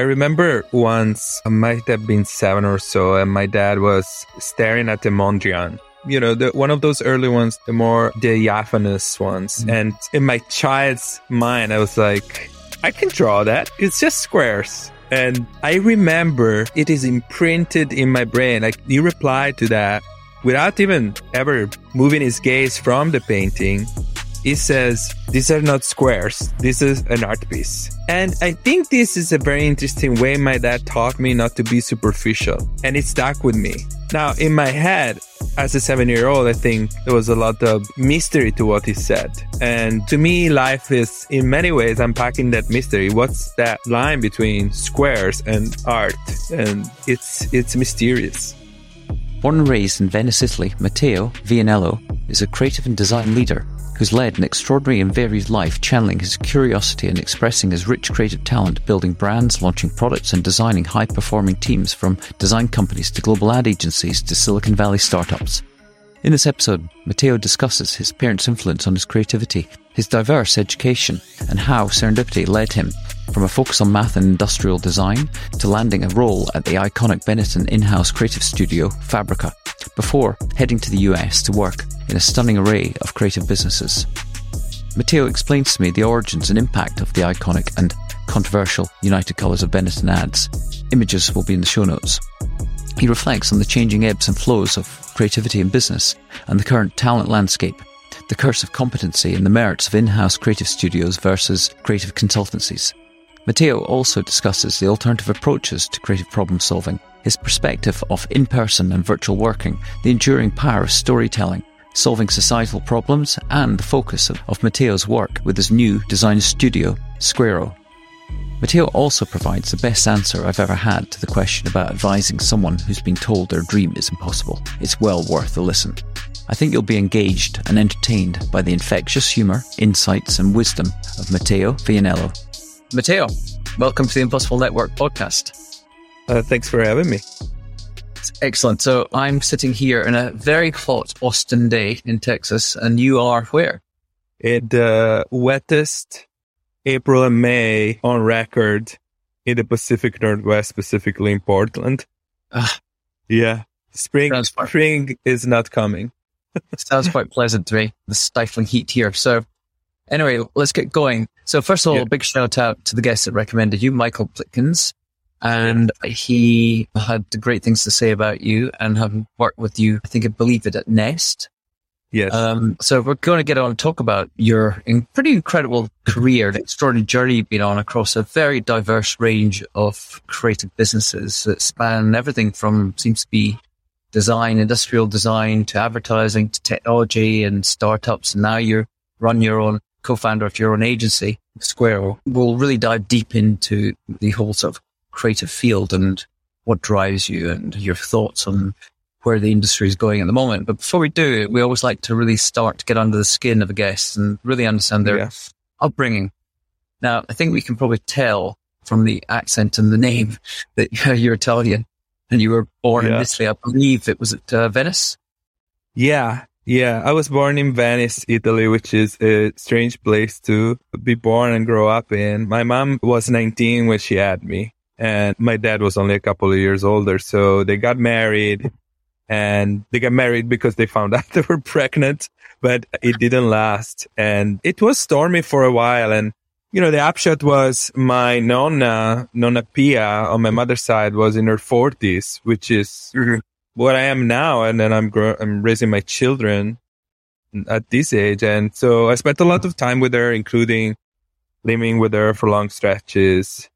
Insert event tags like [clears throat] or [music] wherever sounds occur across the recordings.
I remember once, I might have been seven or so, and my dad was staring at the Mondrian. You know, the, one of those early ones, the more diaphanous ones. Mm-hmm. And in my child's mind, I was like, I can draw that. It's just squares. And I remember it is imprinted in my brain. Like he replied to that without even ever moving his gaze from the painting. He says, these are not squares. This is an art piece. And I think this is a very interesting way my dad taught me not to be superficial. And it stuck with me. Now, in my head, as a seven year old, I think there was a lot of mystery to what he said. And to me, life is in many ways unpacking that mystery. What's that line between squares and art? And it's, it's mysterious. Born and raised in Venice, Italy, Matteo Vianello is a creative and design leader who's led an extraordinary and varied life, channeling his curiosity and expressing his rich creative talent, building brands, launching products, and designing high performing teams from design companies to global ad agencies to Silicon Valley startups. In this episode, Matteo discusses his parents' influence on his creativity, his diverse education, and how serendipity led him from a focus on math and industrial design to landing a role at the iconic Benetton in-house creative studio, Fabrica, before heading to the US to work in a stunning array of creative businesses. Matteo explains to me the origins and impact of the iconic and controversial United Colours of Benetton ads. Images will be in the show notes. He reflects on the changing ebbs and flows of creativity in business and the current talent landscape, the curse of competency and the merits of in-house creative studios versus creative consultancies. Matteo also discusses the alternative approaches to creative problem solving, his perspective of in-person and virtual working, the enduring power of storytelling, solving societal problems, and the focus of, Matteo's work with his new design studio, Squero. Matteo also provides the best answer I've ever had to the question about advising someone who's been told their dream is impossible. It's well worth a listen. I think you'll be engaged and entertained by the infectious humour, insights, and wisdom of Matteo Vianello. Matteo, welcome to the Impossible Network podcast. Uh, thanks for having me. Excellent. So I'm sitting here in a very hot Austin day in Texas, and you are where? In the wettest April and May on record in the Pacific Northwest, specifically in Portland. Ah. yeah. Spring, spring is not coming. [laughs] Sounds quite pleasant to me, the stifling heat here. So anyway, let's get going. So first of all, Yeah. a big shout out to the guest that recommended you, Michael Plitkins. And he had great things to say about you and having worked with you, I think I believe it at Nest. Yes. Um, so we're going to get on and talk about your pretty incredible career, the extraordinary journey you've been on across a very diverse range of creative businesses that span everything from seems to be design, industrial design to advertising to technology and startups. And now you run your own co-founder of your own agency, Squero. We'll really dive deep into the whole sort of creative field and what drives you and your thoughts on where the industry is going at the moment. But before we do it, we always like to really start to get under the skin of a guest and really understand their yes. upbringing. Now, I think we can probably tell from the accent and the name [laughs] that you're Italian and you were born in Italy. I believe it was at uh, Venice. Yeah. Yeah. I was born in Venice, Italy, which is a strange place to be born and grow up in. My mom was 19 when she had me and my dad was only a couple of years older. So they got married and they got married because they found [laughs] out they were pregnant, but it didn't last. And it was stormy for a while. And, you know, the upshot was my nonna, Nonna Pia on my mother's side was in her forties, which is mm-hmm. what I am now. And then I'm, gro- I'm raising my children at this age. And so I spent a lot of time with her, including living with her for long stretches,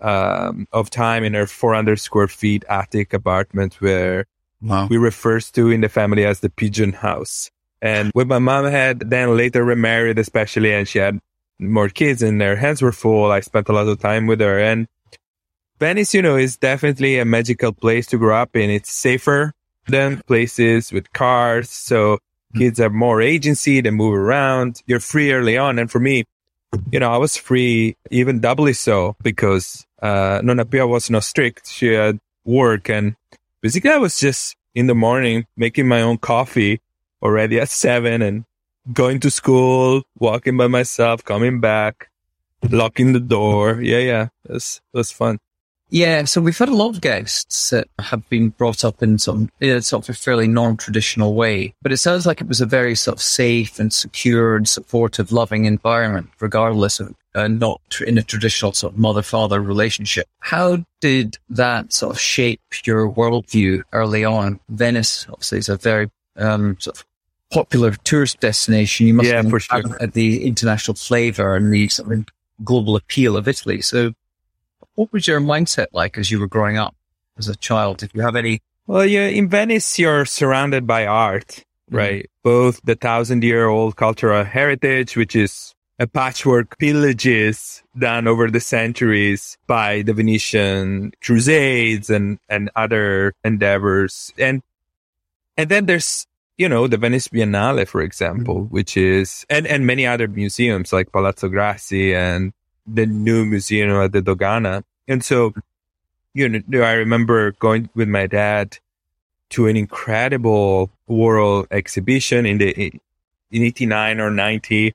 um, of time in her 400 square feet attic apartment where Wow. we refers to in the family as the pigeon house. And when my mom had then later remarried, especially, and she had more kids and their hands were full, I spent a lot of time with her. And Venice, you know, is definitely a magical place to grow up in. It's safer than places with cars. So kids have more agency. They move around. You're free early on. And for me, you know, I was free even doubly so because, uh, Nonna Pia was not strict. She had work and basically I was just in the morning making my own coffee already at seven and going to school, walking by myself, coming back, locking the door. Yeah, yeah. It was fun. Yeah, so we've had a lot of guests that have been brought up in some in sort of a fairly non-traditional way, but it sounds like it was a very sort of safe and secure and supportive, loving environment, regardless of uh, not in a traditional sort of mother-father relationship. How did that sort of shape your worldview early on? Venice, obviously, is a very um, sort of popular tourist destination. You must yeah, for sure. at the international flavor and the sort of global appeal of Italy. So what was your mindset like as you were growing up as a child? Did you have any? Well, yeah, in Venice, you're surrounded by art, mm-hmm. right? Mm-hmm. Both the thousand year old cultural heritage, which is a patchwork pillages done over the centuries by the Venetian crusades and, and other endeavors. And, and then there's, you know, the Venice Biennale, for example, mm-hmm. which is, and, and many other museums like Palazzo Grassi and the new museum at the Dogana. And so, you know, I remember going with my dad to an incredible world exhibition in the in 89 or 90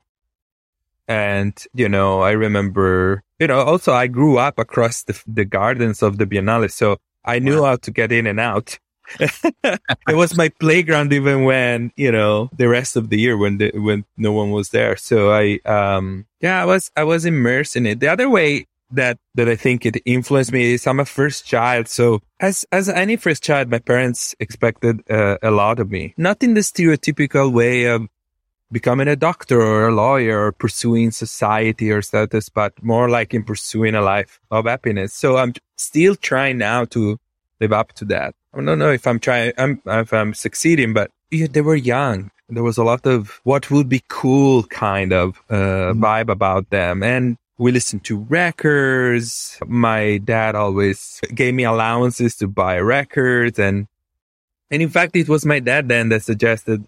and you know i remember you know also i grew up across the, the gardens of the biennale so i knew wow. how to get in and out [laughs] it was my playground even when you know the rest of the year when the, when no one was there so i um yeah i was i was immersed in it the other way that that I think it influenced me is I'm a first child. So as as any first child, my parents expected uh, a lot of me. Not in the stereotypical way of becoming a doctor or a lawyer or pursuing society or status, but more like in pursuing a life of happiness. So I'm still trying now to live up to that. I don't know if I'm trying, I'm, if I'm succeeding, but yeah, they were young. There was a lot of what would be cool kind of uh, mm-hmm. vibe about them. And we listened to records. My dad always gave me allowances to buy records. And, and in fact, it was my dad then that suggested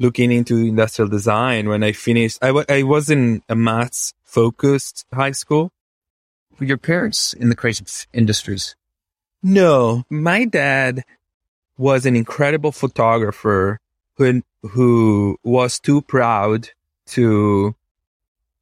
looking into industrial design when I finished. I, w- I was in a maths focused high school. Were your parents in the creative industries? No, my dad was an incredible photographer who, who was too proud to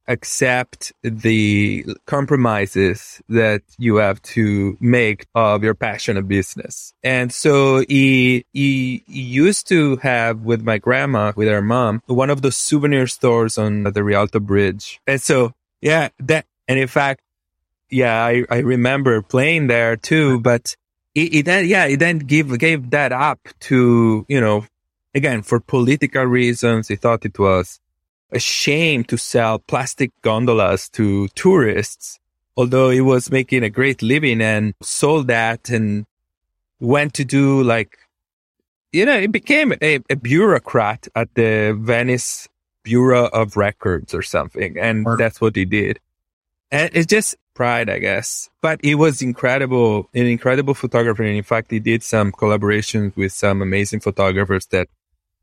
accept the compromises that you have to make of your passion of business. And so he, he, he, used to have with my grandma, with her mom, one of those souvenir stores on the Rialto Bridge. And so, yeah, that, and in fact, yeah, I, I remember playing there too, but he, he then, yeah, he then gave, gave that up to, you know, again, for political reasons. He thought it was a shame to sell plastic gondolas to tourists, although he was making a great living and sold that and went to do like, you know, he became a, a bureaucrat at the Venice Bureau of Records or something. And that's what he did. And it's just pride, I guess. But he was incredible, an incredible photographer. And in fact, he did some collaborations with some amazing photographers that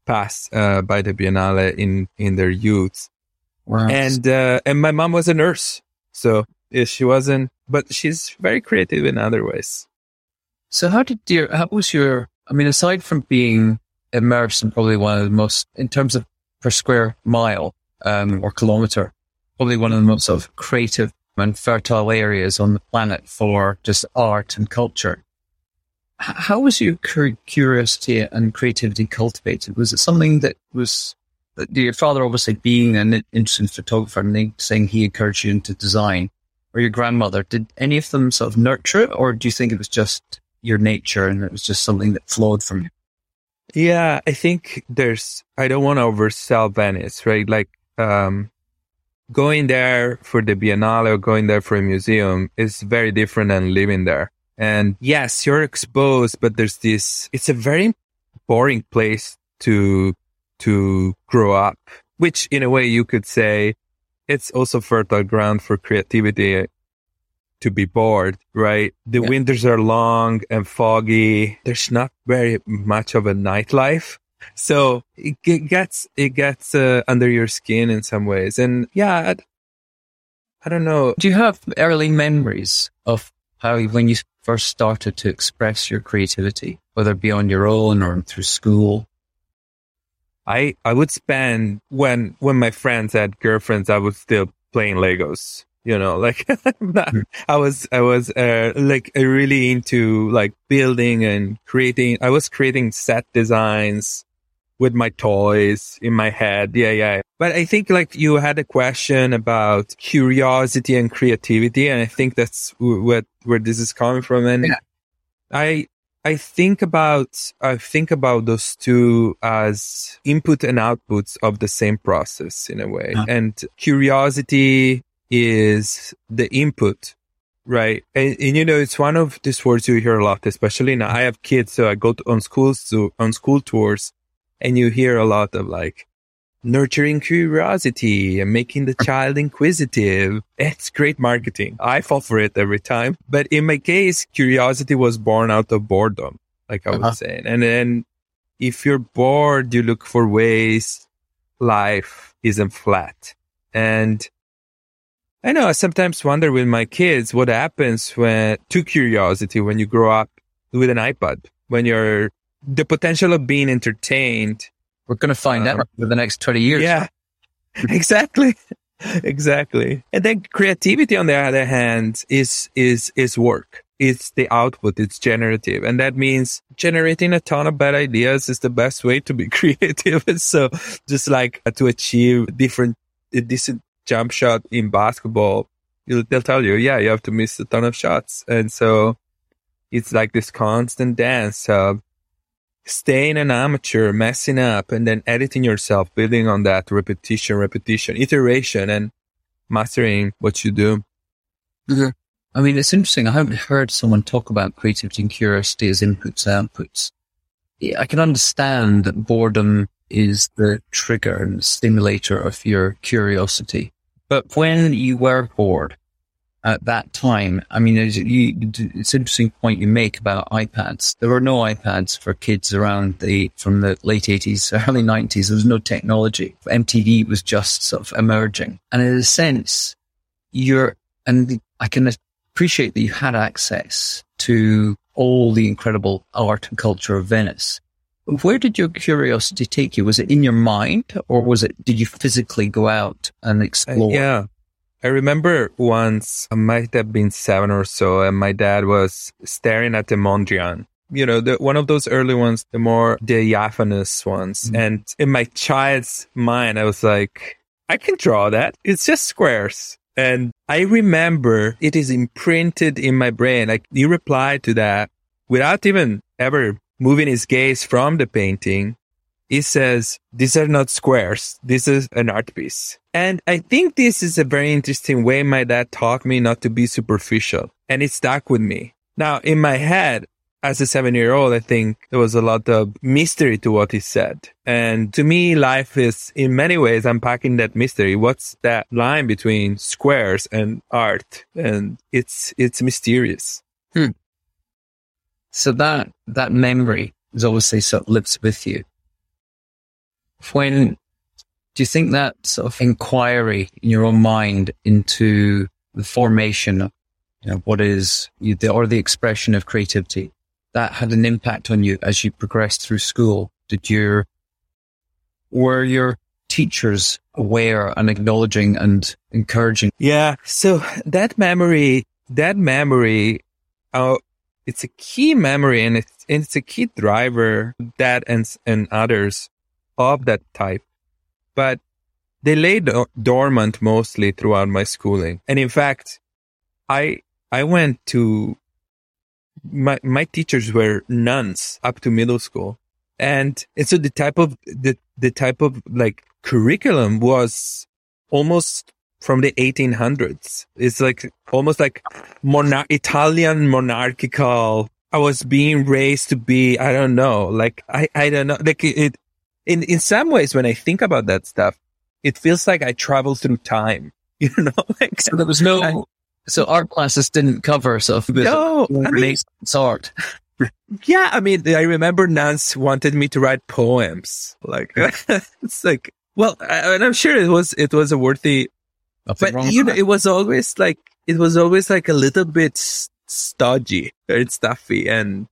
passed uh, by the Biennale in in their youth. Wow. And uh, and my mom was a nurse, so she wasn't, but she's very creative in other ways. So how did your how was your? I mean, aside from being immersed in probably one of the most in terms of per square mile um, or kilometer, probably one of the most sort of creative and fertile areas on the planet for just art and culture how was your curiosity and creativity cultivated? Was it something that was your father obviously being an interesting photographer and saying he encouraged you into design, or your grandmother? Did any of them sort of nurture it, or do you think it was just your nature and it was just something that flowed from you? Yeah, I think there's. I don't want to oversell Venice, right? Like, um, going there for the Biennale or going there for a museum is very different than living there. And yes, you're exposed, but there's this, it's a very boring place to, to grow up, which in a way you could say it's also fertile ground for creativity to be bored, right? The yeah. winters are long and foggy. There's not very much of a nightlife. So it, gets, it gets uh, under your skin in some ways. And yeah, I, I don't know. Do you have early memories of how when you first started to express your creativity, whether it be on your own or through school? I I would spend when when my friends had girlfriends, I was still playing Legos. You know, [laughs] like I was, I was, uh, like really into like building and creating. I was creating set designs with my toys in my head. Yeah, yeah. But I think like you had a question about curiosity and creativity. And I think that's what, where this is coming from. And yeah. I, I think about, I think about those two as input and outputs of the same process in a way. Uh-huh. And curiosity is the input Right. And, and, you know, it's one of these words you hear a lot, especially now I have kids. So I go to, on schools to, on school tours and you hear a lot of like nurturing curiosity and making the child inquisitive. It's great marketing. I fall for it every time. But in my case, curiosity was born out of boredom, like I was uh-huh. saying. And then if you're bored, you look for ways life isn't flat. And I know I sometimes wonder with my kids what happens when to curiosity when you grow up with an iPad, when you're the potential of being entertained. We're going to find uh, out for the next 20 years. Yeah, [laughs] exactly. exactly. And then creativity, on the other hand, is, is, is work. It's the output. It's generative. And that means generating a ton of bad ideas is the best way to be [laughs] creative. so just like to achieve different, a decent jump shot in basketball, they'll tell you, yeah, you have to miss a ton of shots. And so it's like this constant dance of staying an amateur, messing up, and then editing yourself, building on that repetition, repetition, iteration, and mastering what you do. Mm-hmm. I mean, it's interesting. I haven't heard someone talk about creativity and curiosity as inputs and outputs. I can understand that boredom is the trigger and stimulator of your curiosity. But when you were bored, at that time, I mean, it's, you, it's an interesting point you make about iPads. There were no iPads for kids around the from the late eighties, [laughs] early nineties. There was no technology. MTV was just sort of emerging, and in a sense, you're and I can appreciate that you had access to all the incredible art and culture of Venice. Where did your curiosity take you? Was it in your mind, or was it? Did you physically go out and explore? Uh, yeah. I remember once, I might have been seven or so, and my dad was staring at the Mondrian. You know, the, one of those early ones, the more diaphanous ones. Mm-hmm. And in my child's mind, I was like, I can draw that. It's just squares. And I remember it is imprinted in my brain. Like he replied to that without even ever moving his gaze from the painting it says, these are not squares. This is an art piece. And I think this is a very interesting way my dad taught me not to be superficial. And it stuck with me. Now, in my head, as a seven year old, I think there was a lot of mystery to what he said. And to me, life is in many ways unpacking that mystery. What's that line between squares and art? And it's, it's mysterious. Hmm. So that, that memory is obviously sort of lives with you when do you think that sort of inquiry in your own mind into the formation of you know, what is you, the, or the expression of creativity that had an impact on you as you progressed through school? Did your, were your teachers aware and acknowledging and encouraging? Yeah. So that memory, that memory, uh, it's a key memory and it's, it's a key driver that and, and others of that type, but they lay do- dormant mostly throughout my schooling. And in fact, I, I went to my, my teachers were nuns up to middle school. And, and so the type of, the, the type of like curriculum was almost from the 1800s. It's like almost like monar- Italian monarchical. I was being raised to be, I don't know, like, I, I don't know, like it, in, in some ways, when I think about that stuff, it feels like I travel through time, [laughs] you know, like, so there was no, I, so art classes didn't cover of no, I mean, art. [laughs] yeah. I mean, I remember Nance wanted me to write poems. Like, [laughs] it's like, well, I, and I'm sure it was, it was a worthy, Nothing but you know, it was always like, it was always like a little bit stodgy or stuffy and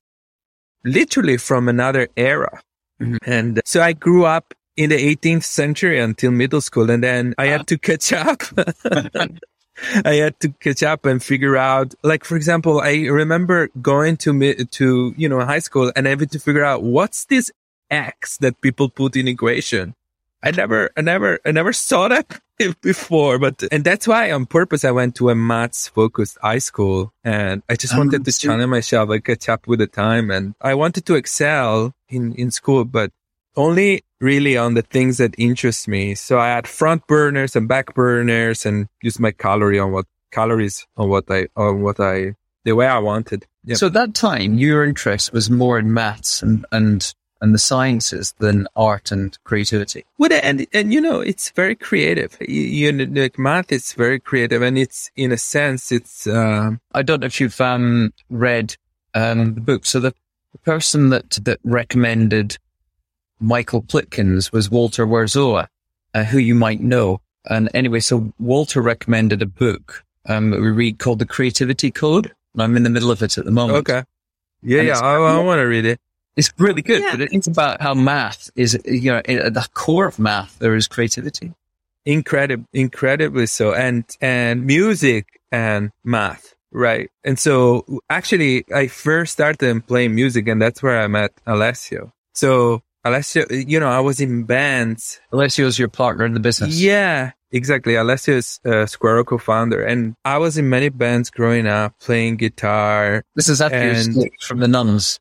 literally from another era. Mm-hmm. And so I grew up in the 18th century until middle school and then I had to catch up. [laughs] I had to catch up and figure out, like, for example, I remember going to, to, you know, high school and I had to figure out what's this X that people put in equation. I never, I never, I never saw that [laughs] before, but, and that's why on purpose I went to a maths focused high school and I just oh, wanted to challenge myself, like catch up with the time and I wanted to excel in, in school, but only really on the things that interest me. So I had front burners and back burners and used my calorie on what calories on what I, on what I, the way I wanted. Yep. So at that time, your interest was more in maths and, and and the sciences than art and creativity. Well, and and you know, it's very creative. You, you know, like math is very creative, and it's in a sense, it's. Uh, I don't know if you've um, read um, the book. So the, the person that that recommended Michael Plitkins was Walter Werzowa, uh, who you might know. And anyway, so Walter recommended a book um, we read called The Creativity Code. And I'm in the middle of it at the moment. Okay. Yeah, and yeah, I, I want to read it. It's really good, yeah. but it's about how math is, you know, at the core of math, there is creativity. Incredible, incredibly so. And, and music and math, right? And so actually I first started playing music and that's where I met Alessio. So Alessio, you know, I was in bands. Alessio's your partner in the business. Yeah, exactly. Alessio is a Squero co-founder and I was in many bands growing up playing guitar. This is after and, from the nuns.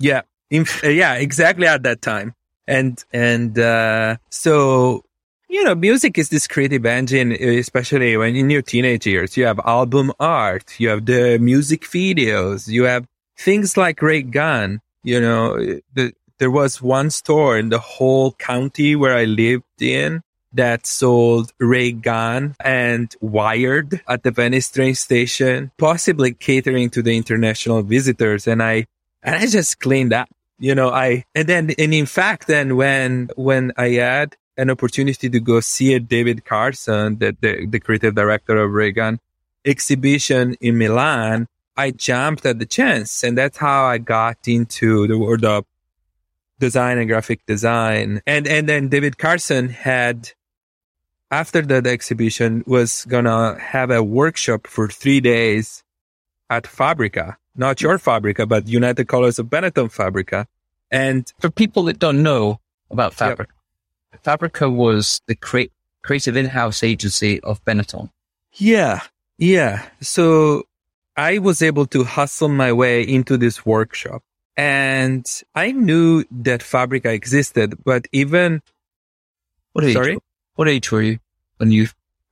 Yeah, in, uh, yeah, exactly at that time. And, and, uh, so, you know, music is this creative engine, especially when in your teenage years, you have album art, you have the music videos, you have things like Raygun, you know, the, there was one store in the whole county where I lived in that sold Raygun and Wired at the Venice train station, possibly catering to the international visitors. And I, and I just cleaned up you know, I, and then, and in fact, then when, when I had an opportunity to go see a David Carson, the, the, the creative director of Raygun exhibition in Milan, I jumped at the chance. And that's how I got into the world of design and graphic design. And, and then David Carson had, after that exhibition was gonna have a workshop for three days at Fabrica not your Fabrica, but United Colors of Benetton Fabrica. And for people that don't know about Fabrica, yep. Fabrica was the cre- creative in-house agency of Benetton. Yeah. Yeah. So I was able to hustle my way into this workshop and I knew that Fabrica existed, but even what age, sorry, what age were you when you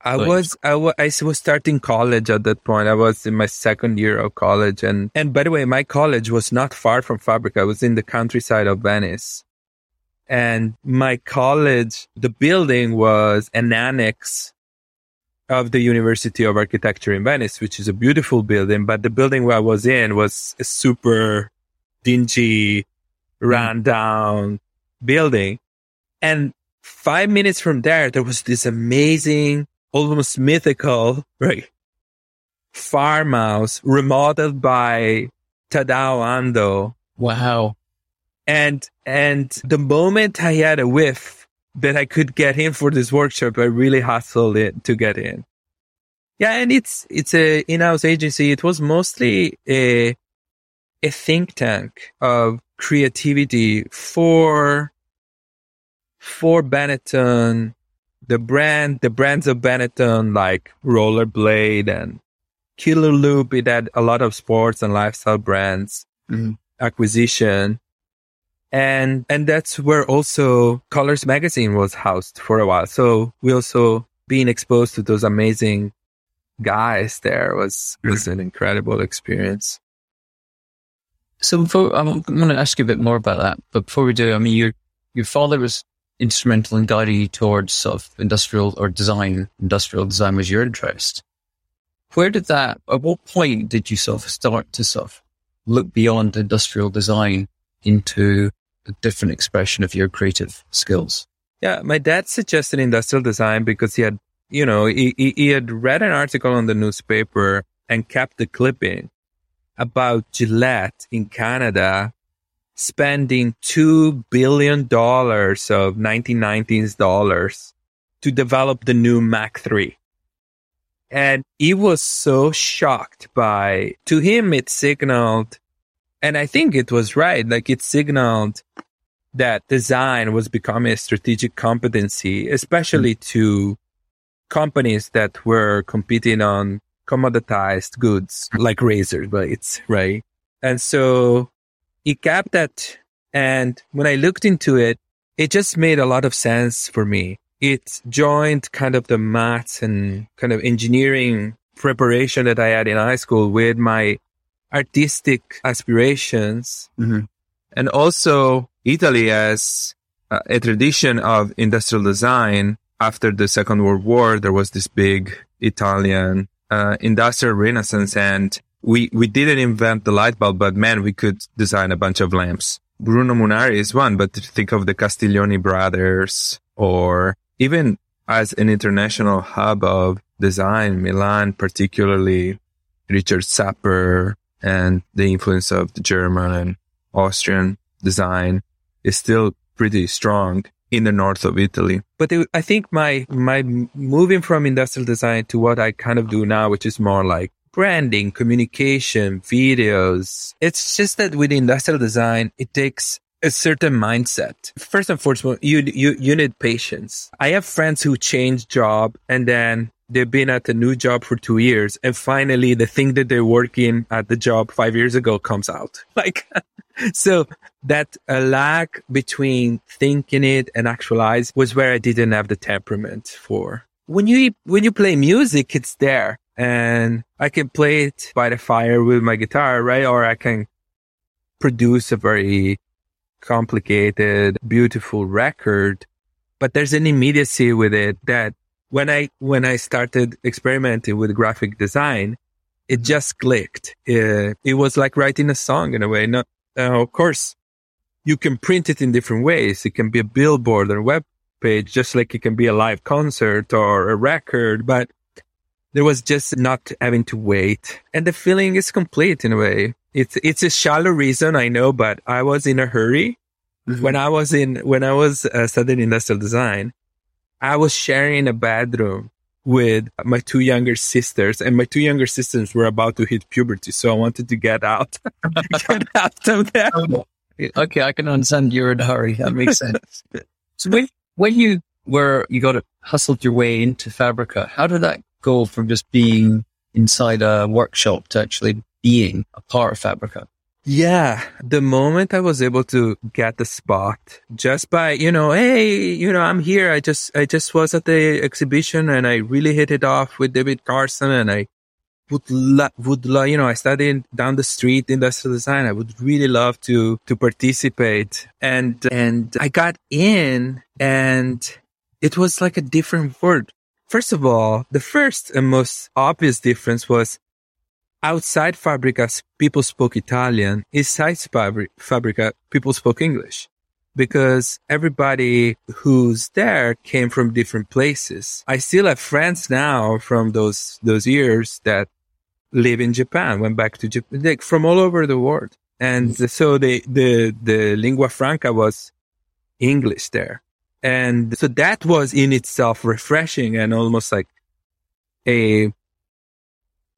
I was, I was, I was starting college at that point. I was in my second year of college. And, and by the way, my college was not far from Fabrica. I was in the countryside of Venice. And my college, the building was an annex of the University of Architecture in Venice, which is a beautiful building. But the building where I was in was a super dingy, mm. run down building. And five minutes from there, there was this amazing almost mythical, right? Farmhouse remodeled by Tadao Ando. Wow. And, and the moment I had a whiff that I could get in for this workshop, I really hustled it to get in. Yeah. And it's, it's a in-house agency. It was mostly a, a think tank of creativity for, for Benetton the brand, the brands of Benetton like Rollerblade and Killer Loop, it had a lot of sports and lifestyle brands mm-hmm. acquisition. And, and that's where also Colors Magazine was housed for a while. So we also being exposed to those amazing guys there was, was an incredible experience. So before, I'm going to ask you a bit more about that, but before we do, I mean, your, your father was instrumental in guiding you towards sort of industrial or design, industrial design was your interest. Where did that, at what point did you sort of start to sort of look beyond industrial design into a different expression of your creative skills? Yeah, my dad suggested industrial design because he had, you know, he, he had read an article on the newspaper and kept the clipping about Gillette in Canada spending $2 billion of 1990s dollars to develop the new Mach3. And he was so shocked by, to him, it signaled, and I think it was right. Like it signaled that design was becoming a strategic competency, especially mm. to companies that were competing on commoditized goods like razor blades, right? And so he kept that. And when I looked into it, it just made a lot of sense for me. It joined kind of the maths and kind of engineering preparation that I had in high school with my artistic aspirations. Mm-hmm. And also Italy has a tradition of industrial design. After the Second World War, there was this big Italian uh, industrial renaissance and we, we didn't invent the light bulb, but man, we could design a bunch of lamps. Bruno Munari is one, but think of the Castiglioni brothers or even as an international hub of design, Milan, particularly Richard Sapper and the influence of the German and Austrian design is still pretty strong in the north of Italy. But I think my, my moving from industrial design to what I kind of do now, which is more like branding, communication, videos. It's just that with industrial design, it takes a certain mindset. First and foremost, you, you, you need patience. I have friends who change job and then they've been at a new job for two years and finally the thing that they're working at the job five years ago comes out. [laughs] Like, so that uh, a lag between thinking it and actualize was where I didn't have the temperament for. When you, when you play music, it's there and I can play it by the fire with my guitar, right? Or I can produce a very complicated, beautiful record, but there's an immediacy with it that when I, when I started experimenting with graphic design, it just clicked. It, it was like writing a song in a way. Uh, of course, you can print it in different ways. It can be a billboard or a web page, just like it can be a live concert or a record, but there was just not having to wait. And the feeling is complete in a way. It's, it's a shallow reason, I know, but I was in a hurry. Mm-hmm. When I was in, when I was uh, studying industrial design, I was sharing a bedroom with my two younger sisters and my two younger sisters were about to hit puberty. So I wanted to get out, [laughs] get out of there. [laughs] Okay. I can understand you're in a hurry. That makes sense. [laughs] so when, when you were, you got to hustled your way into Fabrica, how did that go from just being inside a workshop to actually being a part of Fabrica? Yeah, the moment I was able to get the spot just by, you know, hey, you know, I'm here. I just, I just was at the exhibition and I really hit it off with David Carson and I would, lo- would, lo- you know, I studied down the street industrial design. I would really love to, to participate and, and I got in and it was like a different world. First of all, the first and most obvious difference was outside Fabrica, people spoke Italian. Inside Fabrica, people spoke English because everybody who's there came from different places. I still have friends now from those, those years that live in Japan, went back to Japan, like from all over the world. And so the, the, the lingua franca was English there. And so that was in itself refreshing and almost like a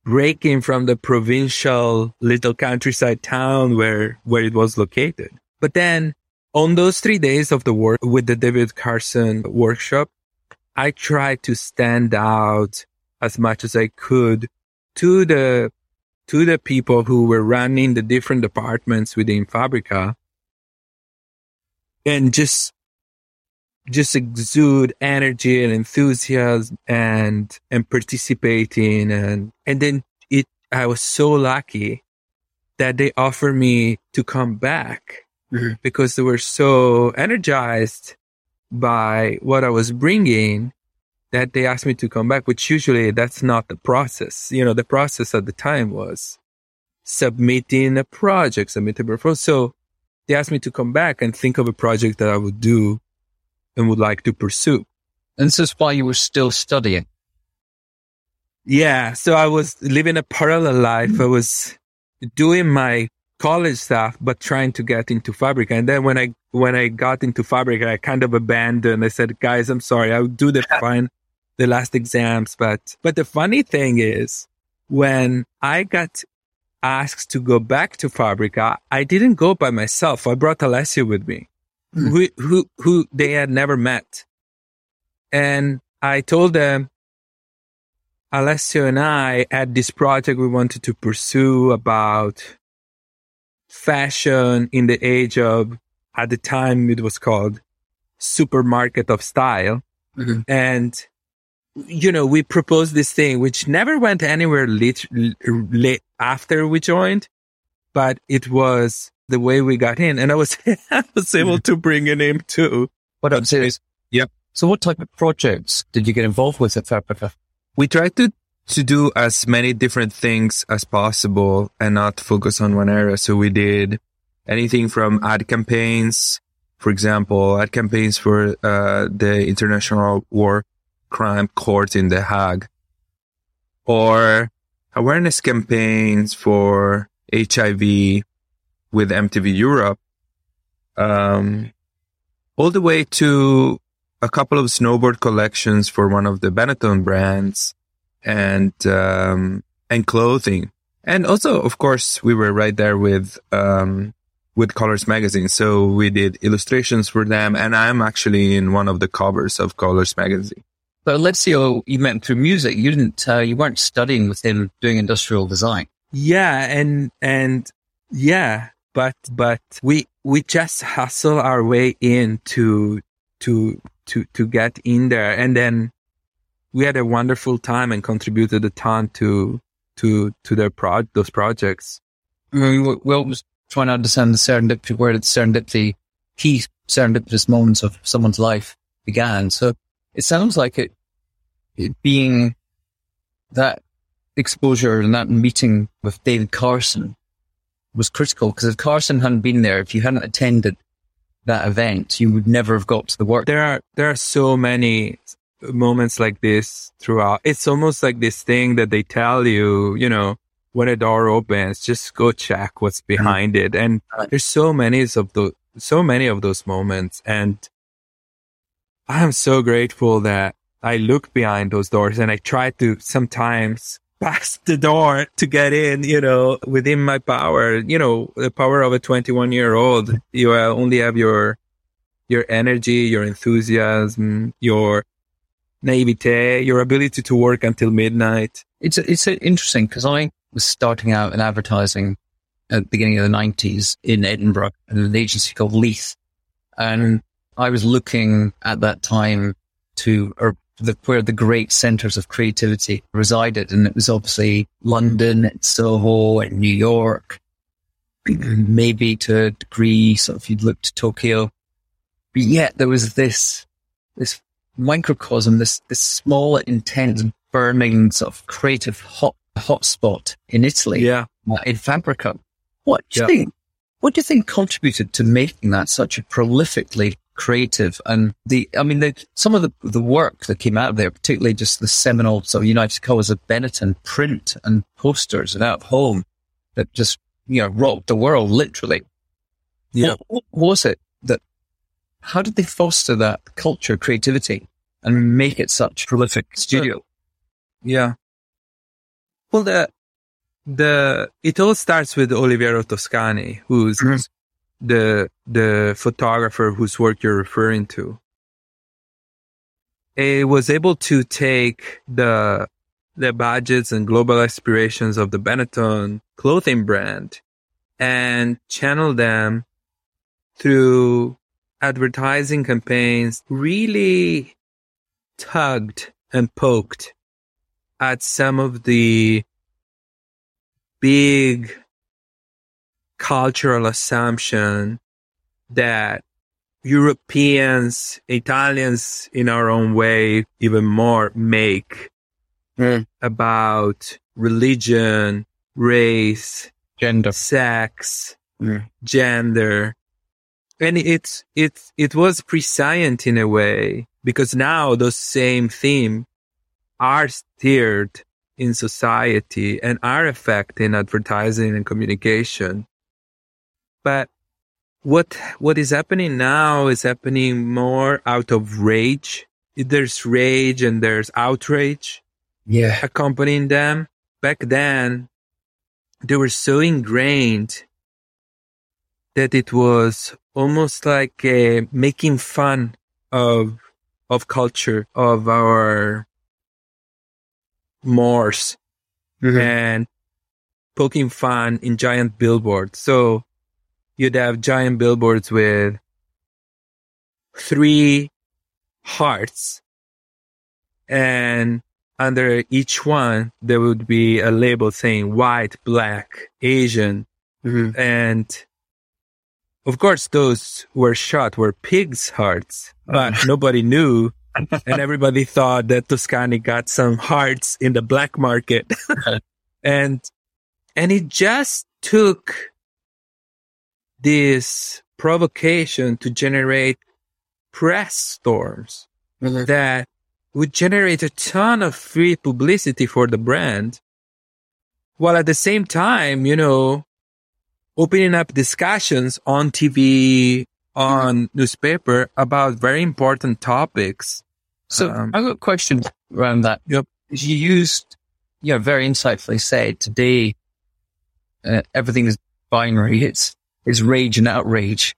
breaking from the provincial little countryside town where, where it was located. But then on those three days of the work with the David Carson workshop, I tried to stand out as much as I could to the, to the people who were running the different departments within Fabrica and just just exude energy and enthusiasm and and participating and and then it I was so lucky that they offered me to come back mm-hmm. because they were so energized by what I was bringing that they asked me to come back, which usually that's not the process. You know, the process at the time was submitting a project, submitting a proposal. So they asked me to come back and think of a project that I would do and would like to pursue. And this is why you were still studying. Yeah. So I was living a parallel life. I was doing my college stuff, but trying to get into Fabrica. And then when I, when I got into Fabrica, I kind of abandoned. I said, guys, I'm sorry. I'll do the [laughs] fine. the last exams. But, but the funny thing is when I got asked to go back to Fabrica, I didn't go by myself. I brought Alessio with me. Who, who, who they had never met. And I told them, Alessio and I had this project we wanted to pursue about fashion in the age of, at the time it was called supermarket of style. Mm-hmm. And, you know, we proposed this thing, which never went anywhere late, late after we joined, but it was the way we got in. And I was, [laughs] I was able mm-hmm. to bring in him too. What I'm saying is, yeah. So what type of projects did you get involved with at Fabrica? We tried to to do as many different things as possible and not focus on one area. So we did anything from ad campaigns, for example, ad campaigns for uh, the International War Crime Court in The Hague, or awareness campaigns for HIV with MTV Europe, um, all the way to a couple of snowboard collections for one of the Benetton brands and um, and clothing. And also, of course, we were right there with um, with Colors Magazine, so we did illustrations for them. And I'm actually in one of the covers of Colors Magazine. But let's see, oh, you meant through music. You didn't. Uh, you weren't studying with him doing industrial design. Yeah, and and yeah, but but we we just hustle our way in to to to to get in there, and then we had a wonderful time and contributed a ton to to to their pro those projects. Mean, we always trying to understand the serendipity, where the serendipity, key serendipitous moments of someone's life began. So it sounds like it, it being that exposure and that meeting with David Carson was critical because if Carson hadn't been there, if you hadn't attended that event, you would never have got to the work. There are there are so many moments like this throughout. It's almost like this thing that they tell you, you know, when a door opens, just go check what's mm-hmm. behind mm-hmm. it. And there's so many of those, so many of those moments. And I'm so grateful that I look behind those doors and I try to sometimes pass the door to get in, you know, within my power, you know, the power of a 21 year old. You only have your, your energy, your enthusiasm, your naivete, your ability to work until midnight. It's it's interesting because I was starting out in advertising at the beginning of the nineties in Edinburgh at an agency called Leith, and I was looking at that time to the, where the great centers of creativity resided, and it was obviously London, Soho, and New York. [clears throat] Maybe to a degree, so if you'd look to Tokyo, but yet there was this this microcosm, this, this small, intense, burning sort of creative hot hotspot in Italy, yeah. Uh, in Fabrica. What do you yeah. think? What do you think contributed to making that such a prolifically creative and the, I mean, the, some of the, the work that came out of there, particularly just the seminal sort of United Colors of Benetton print and posters and out of home that just, you know, rocked the world literally. Yeah. What, what was it that, how did they foster that culture, creativity and make it such prolific studio? Yeah. Well, the, the, it all starts with Oliviero Toscani, who's mm-hmm. The, the photographer whose work you're referring to. it was able to take the, the budgets and global aspirations of the Benetton clothing brand and channel them through advertising campaigns really tugged and poked at some of the big cultural assumption that Europeans, Italians in our own way, even more make mm. about religion, race, gender, sex, mm. gender. And it's, it's, it was prescient in a way because now those same themes are steered in society and are affecting advertising and communication. But what, what is happening now is happening more out of rage there's rage and there's outrage Yeah. accompanying them. Back then, they were so ingrained that it was almost like uh, making fun of of culture of our Moors and poking fun in giant billboards. So you'd have giant billboards with three hearts. And under each one there would be a label saying white, black, Asian, mm-hmm. and of course those were shot were pigs' hearts, oh. but nobody knew. [laughs] and everybody thought that Toscani got some hearts in the black market. [laughs] and and it just took this provocation to generate press storms that would generate a ton of free publicity for the brand while at the same time, you know, opening up discussions on TV, on newspaper about very important topics. So Um, I've got a question around that. Yep. You used, you know, very insightfully said today, uh, everything is binary. It's, it's rage and outrage.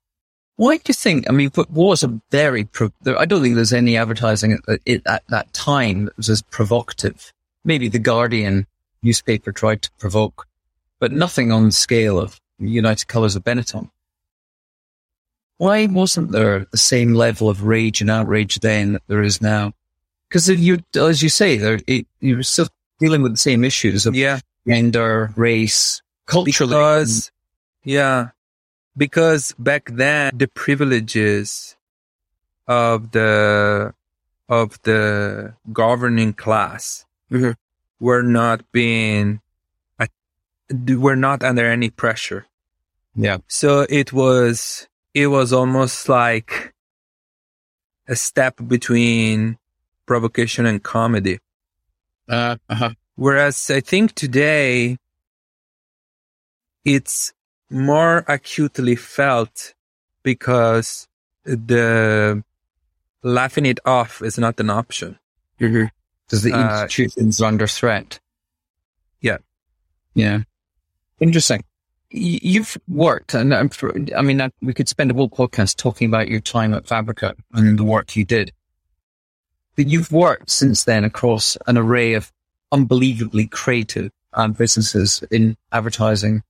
Why do you think, I mean, what was a very, pro- I don't think there's any advertising at, at, at that time that was as provocative. Maybe the Guardian newspaper tried to provoke, but nothing on the scale of United Colors of Benetton. Why wasn't there the same level of rage and outrage then that there is now? Because you, as you say, there it, you're still dealing with the same issues of yeah, gender, race, culturally. because yeah because back then the privileges of the of the governing class Mhm. were not being were not under any pressure yeah, so it was it was almost like a step between provocation and comedy uh, uh-huh. Whereas I think today it's more acutely felt because the laughing it off is not an option. Because the Uh, institutions are under threat. Yeah. Yeah. Interesting. You've worked, and I'm, I mean, I- we could spend a whole podcast talking about your time at Fabrica and the work you did. But you've worked since then across an array of unbelievably creative um, businesses in advertising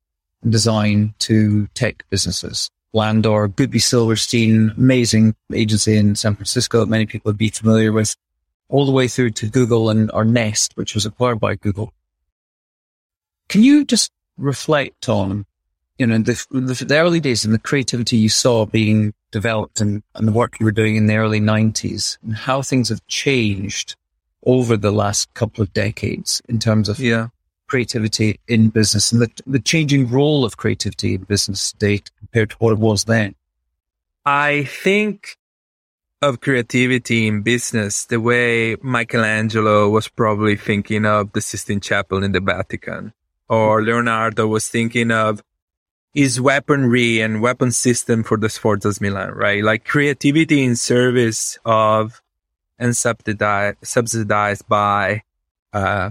design to tech businesses. Landor, Goodby Silverstein, amazing agency in San Francisco that many people would be familiar with, all the way through to Google and or Nest, which was acquired by Google. Can you just reflect on, you know, the, the, the early days and the creativity you saw being developed and, and the work you were doing in the early 90s and how things have changed over the last couple of decades in terms of Yeah. Creativity in business and the, the changing role of creativity in business today compared to what it was then? I think of creativity in business the way Michelangelo was probably thinking of the Sistine Chapel in the Vatican, or Leonardo was thinking of his weaponry and weapon system for the Sforzas Milan, right? Like creativity in service of and subsidized, subsidized by uh,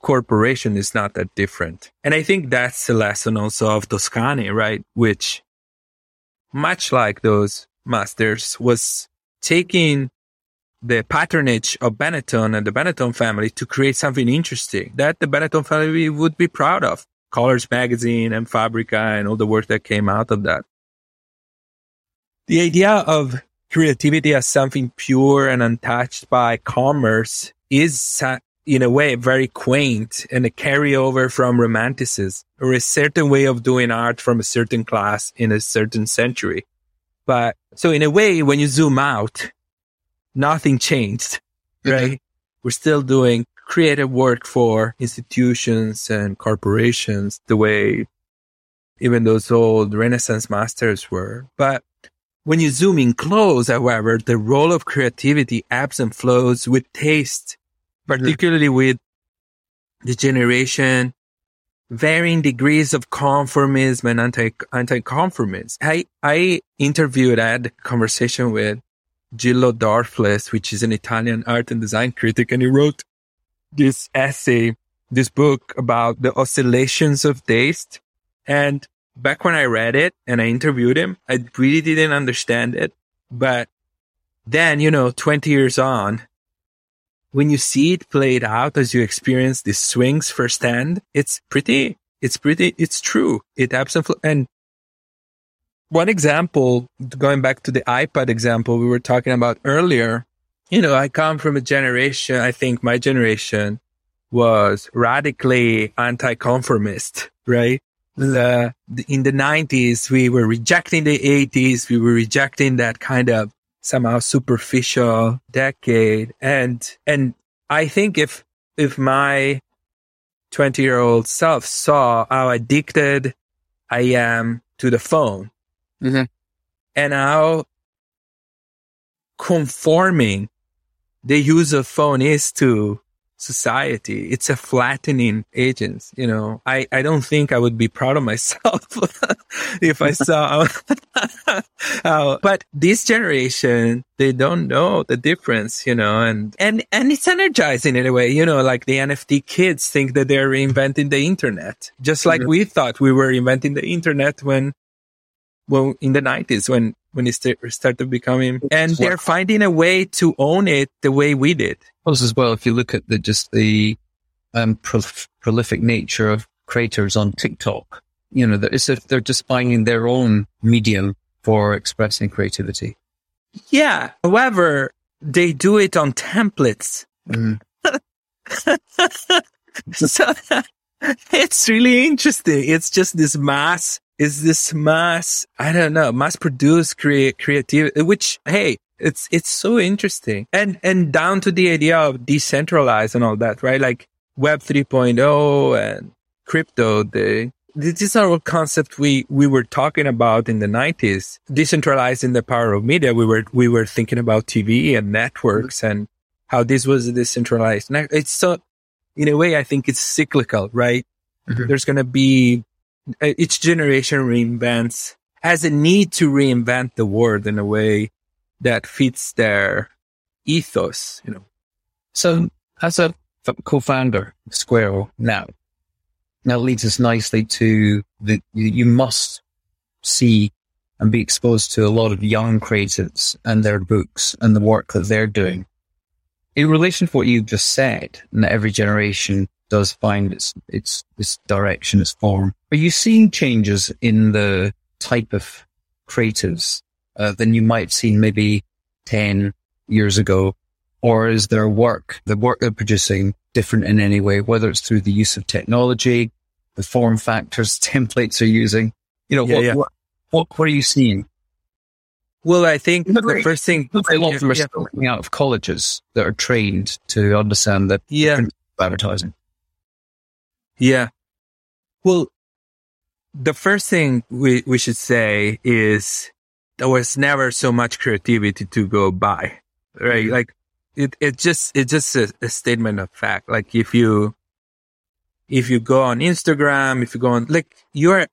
corporation is not that different. And I think that's the lesson also of Toscani, right? Which much like those masters, was taking the patronage of Benetton and the Benetton family to create something interesting that the Benetton family would be proud of. Colors Magazine and Fabrica and all the work that came out of that. The idea of creativity as something pure and untouched by commerce is in a way very quaint and a carryover from romanticism or a certain way of doing art from a certain class in a certain century. But so in a way, when you zoom out, nothing changed, mm-hmm. right? We're still doing creative work for institutions and corporations the way even those old Renaissance masters were. But when you zoom in close, however, the role of creativity ebbs and flows with taste, particularly with the generation, varying degrees of conformism and anti anti conformism. I I interviewed, I had a conversation with Gillo Dorfles, which is an Italian art and design critic, and he wrote this essay, this book about the oscillations of taste. And back when I read it and I interviewed him, I really didn't understand it. But then, you know, 20 years on, when you see it played out as you experience these swings firsthand, it's pretty, it's pretty, it's true. It absolutely, and one example, going back to the iPad example we were talking about earlier, you know, I come from a generation, I think my generation was radically anti-conformist, right? The, in the 90s, we were rejecting the 80s. We were rejecting that kind of somehow superficial decade. And, and I think if, if my 20 year old self saw how addicted I am to the phone Mm-hmm. and how conforming the use of phone is to society. It's a flattening agent. You know, I, I don't think I would be proud of myself [laughs] if I saw [laughs] how, but this generation, they don't know the difference, you know, and, and, and it's energizing in a way, you know, like the NFT kids think that they're reinventing the internet, just like mm-hmm. we thought we were inventing the internet when, well, in the nineties, when, when it st- started becoming, and they're finding a way to own it the way we did. Also, as well, if you look at the just the um, prol- prolific nature of creators on TikTok, you know, it's if they're just finding their own medium for expressing creativity. Yeah. However, they do it on templates. Mm. [laughs] so [laughs] it's really interesting. It's just this mass, is this mass, I don't know, mass produced create creativity, which, hey, it's, it's so interesting. And, and down to the idea of decentralized and all that, right? Like web 3.0 and crypto, the, these are all concepts we, we were talking about in the nineties, decentralizing the power of media. We were, we were thinking about TV and networks and how this was decentralized. It's so, in a way, I think it's cyclical, right? Mhm. There's going to be Uh, each generation reinvents, has a need to reinvent the world in a way that fits their ethos, you know. So, as a co-founder of Squero now, that leads us nicely to the you, you must see and be exposed to a lot of young creatives and their books and the work that they're doing. In relation to what you just said, and that every generation does find its its its direction, its form. Are you seeing changes in the type of creatives uh, than you might have seen maybe ten years ago, or is their work, the work they're producing, different in any way? Whether it's through the use of technology, the form factors, [laughs] templates are using. You know, Yeah, what, yeah. what what what are you seeing? Well, I think the first thing, A lot of them are yeah, still coming out of colleges that are trained to understand that yeah, advertising. Yeah. Well, the first thing we, we should say is there was never so much creativity to go by, right? Mhm. Like it, it just, it's just a, a statement of fact. Like if you, if you go on Instagram, if you go on, like you're,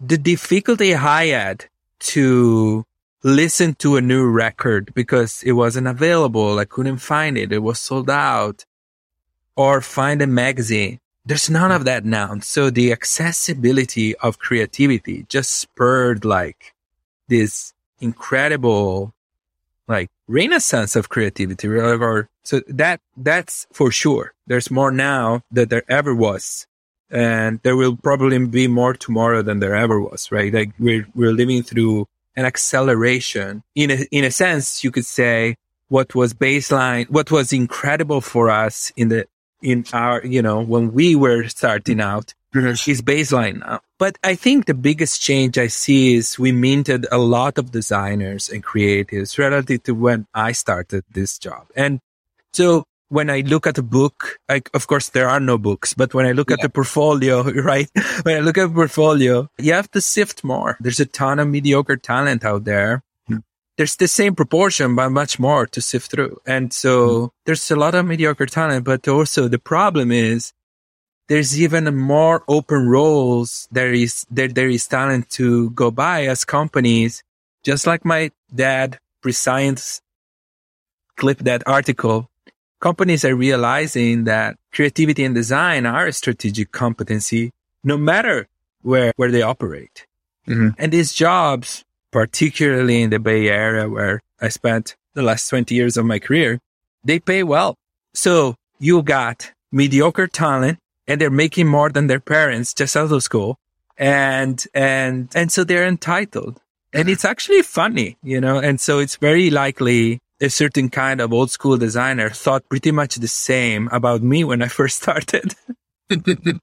the difficulty I had to listen to a new record because it wasn't available. I couldn't find it. It was sold out or find a magazine. There's none of that now. So the accessibility of creativity just spurred like this incredible like renaissance of creativity or, so that that's for sure. There's more now than there ever was. And there will probably be more tomorrow than there ever was right? Like we're we're living through an acceleration. In a in a sense you could say what was baseline what was incredible for us in the in our you know when we were starting mm-hmm. out is baseline now. But I think the biggest change I see is we minted a lot of designers and creatives relative to when I started this job. And so when I look at a book, like, of course, there are no books, but when I look at the portfolio, [laughs] right? When I look at the portfolio, you have to sift more. There's a ton of mediocre talent out there. There's the same proportion, but much more to sift through. And so there's a lot of mediocre talent, but also the problem is there's even more open roles there is there there is talent to go by as companies just like my dad pre-science clip that article, companies are realizing that creativity and design are a strategic competency no matter where, where they operate. Mm-hmm. And these jobs, particularly in the Bay Area where I spent the last 20 years of my career, they pay well. So you got mediocre talent and they're making more than their parents just out of school. And, and, and so they're entitled and it's actually funny, you know, and so it's very likely a certain kind of old school designer thought pretty much the same about me when I first [laughs] started. [laughs]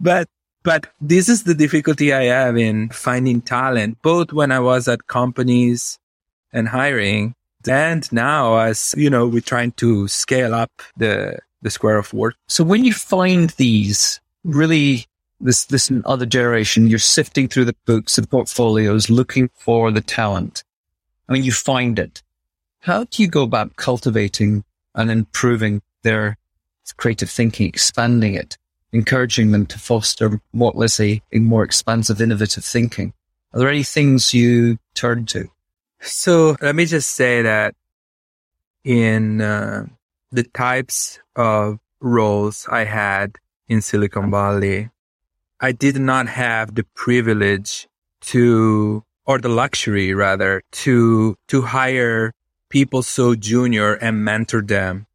but but this is the difficulty I have in finding talent, both when I was at companies and hiring and now as, you know, we're trying to scale up the, the Squero work. So when you find these really this, this other generation, you're sifting through the books and portfolios, looking for the talent. I mean, you find it. How do you go about cultivating and improving their creative thinking, expanding it, encouraging them to foster what, let's say, a more expansive, innovative thinking? Are there any things you turn to? So let me just say that in uh, the types of roles I had in Silicon Valley, I did not have the privilege to, or the luxury rather, to, to hire people so junior and mentor them.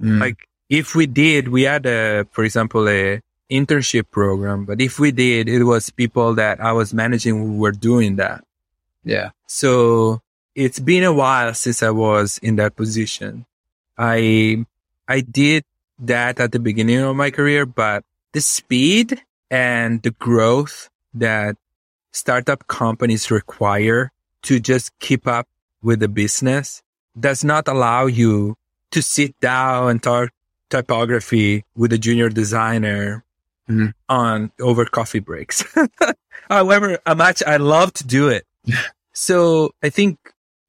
Mm. Like if we did, we had a, for example, a internship program, but if we did, it was people that I was managing who were doing that. Yeah. So it's been a while since I was in that position. I, I did that at the beginning of my career, but the speed and the growth that startup companies require to just keep up with the business does not allow you to sit down and talk typography with a junior designer mm-hmm. on over coffee breaks. [laughs] However, how much I love to do it. [laughs] so I think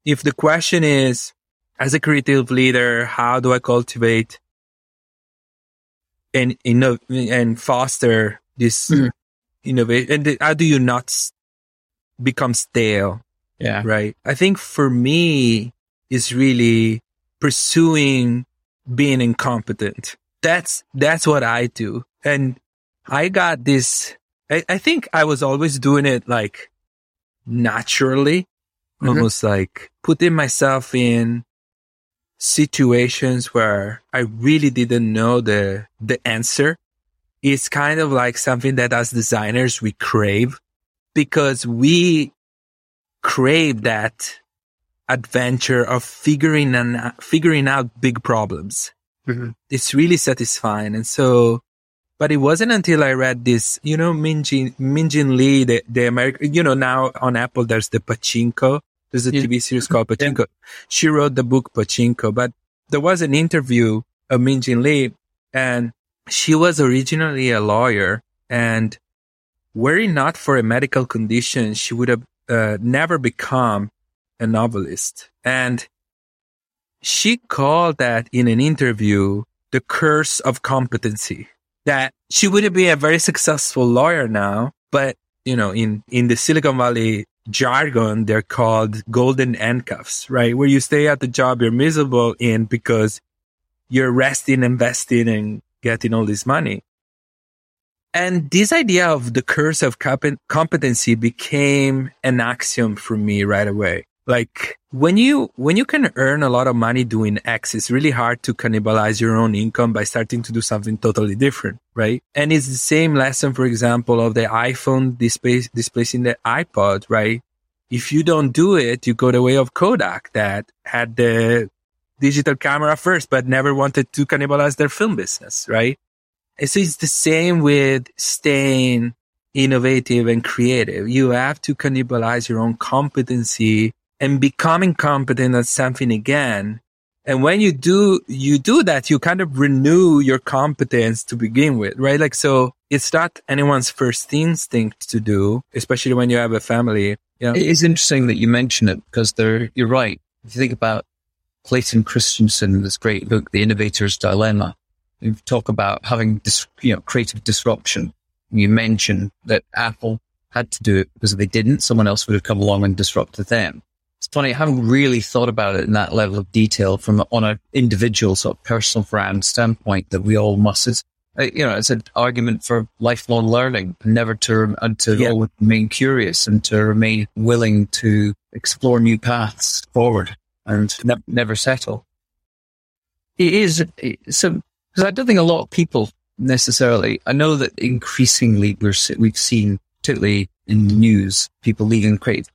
if the question is, as a creative leader, how do I cultivate and, and foster this mm. innovation and how do you not become stale yeah right i think for me is really pursuing being incompetent. That's that's what i do. And i got this i, I think i was always doing it like naturally. Mm-hmm. almost like putting myself in situations where i really didn't know the the answer. It's kind of like something that as designers we crave because we crave that adventure of figuring and figuring out big problems. Mm-hmm. It's really satisfying. And so, but it wasn't until I read this, you know, Min-Jin, Min-Jin Lee, the, the American, you know, now on Apple, there's the Pachinko. There's a yeah. TV series called Pachinko. Yeah. She wrote the book Pachinko, but there was an interview of Min-Jin Lee and she was originally a lawyer and were it not for a medical condition, she would have uh, never become a novelist. And she called that in an interview the curse of competency that she would been a very successful lawyer now, but you know, in, in the Silicon Valley jargon, they're called golden handcuffs, right? Where you stay at the job you're miserable in because you're resting, investing and getting all this money. And this idea of the curse of competency became an axiom for me right away. Like when you, when you can earn a lot of money doing X, it's really hard to cannibalize your own income by starting to do something totally different, right? And it's the same lesson, for example, of the iPhone displace, displacing the iPod, right? If you don't do it, you go the way of Kodak that had the digital camera first, but never wanted to cannibalize their film business, right? And so it's the same with staying innovative and creative. You have to cannibalize your own competency and becoming competent at something again. And when you do, you do that, you kind of renew your competence to begin with, right? Like, so it's not anyone's first instinct to do, especially when you have a family. Know? It is interesting that you mention it because there, you're right. If you think about Clayton Christensen this great book, The Innovator's Dilemma. You talk about having this, you know, creative disruption. You mentioned that Apple had to do it because if they didn't, someone else would have come along and disrupted them. Funny. I haven't really thought about it in that level of detail from on an individual sort of personal brand standpoint that we all must. It's, uh, you know, it's an argument for lifelong learning, never to and to yeah. always remain curious and to remain willing to explore new paths forward and ne- never settle. It is so because I don't think a lot of people necessarily. I know that increasingly we're we've seen, particularly in the news, people leaving create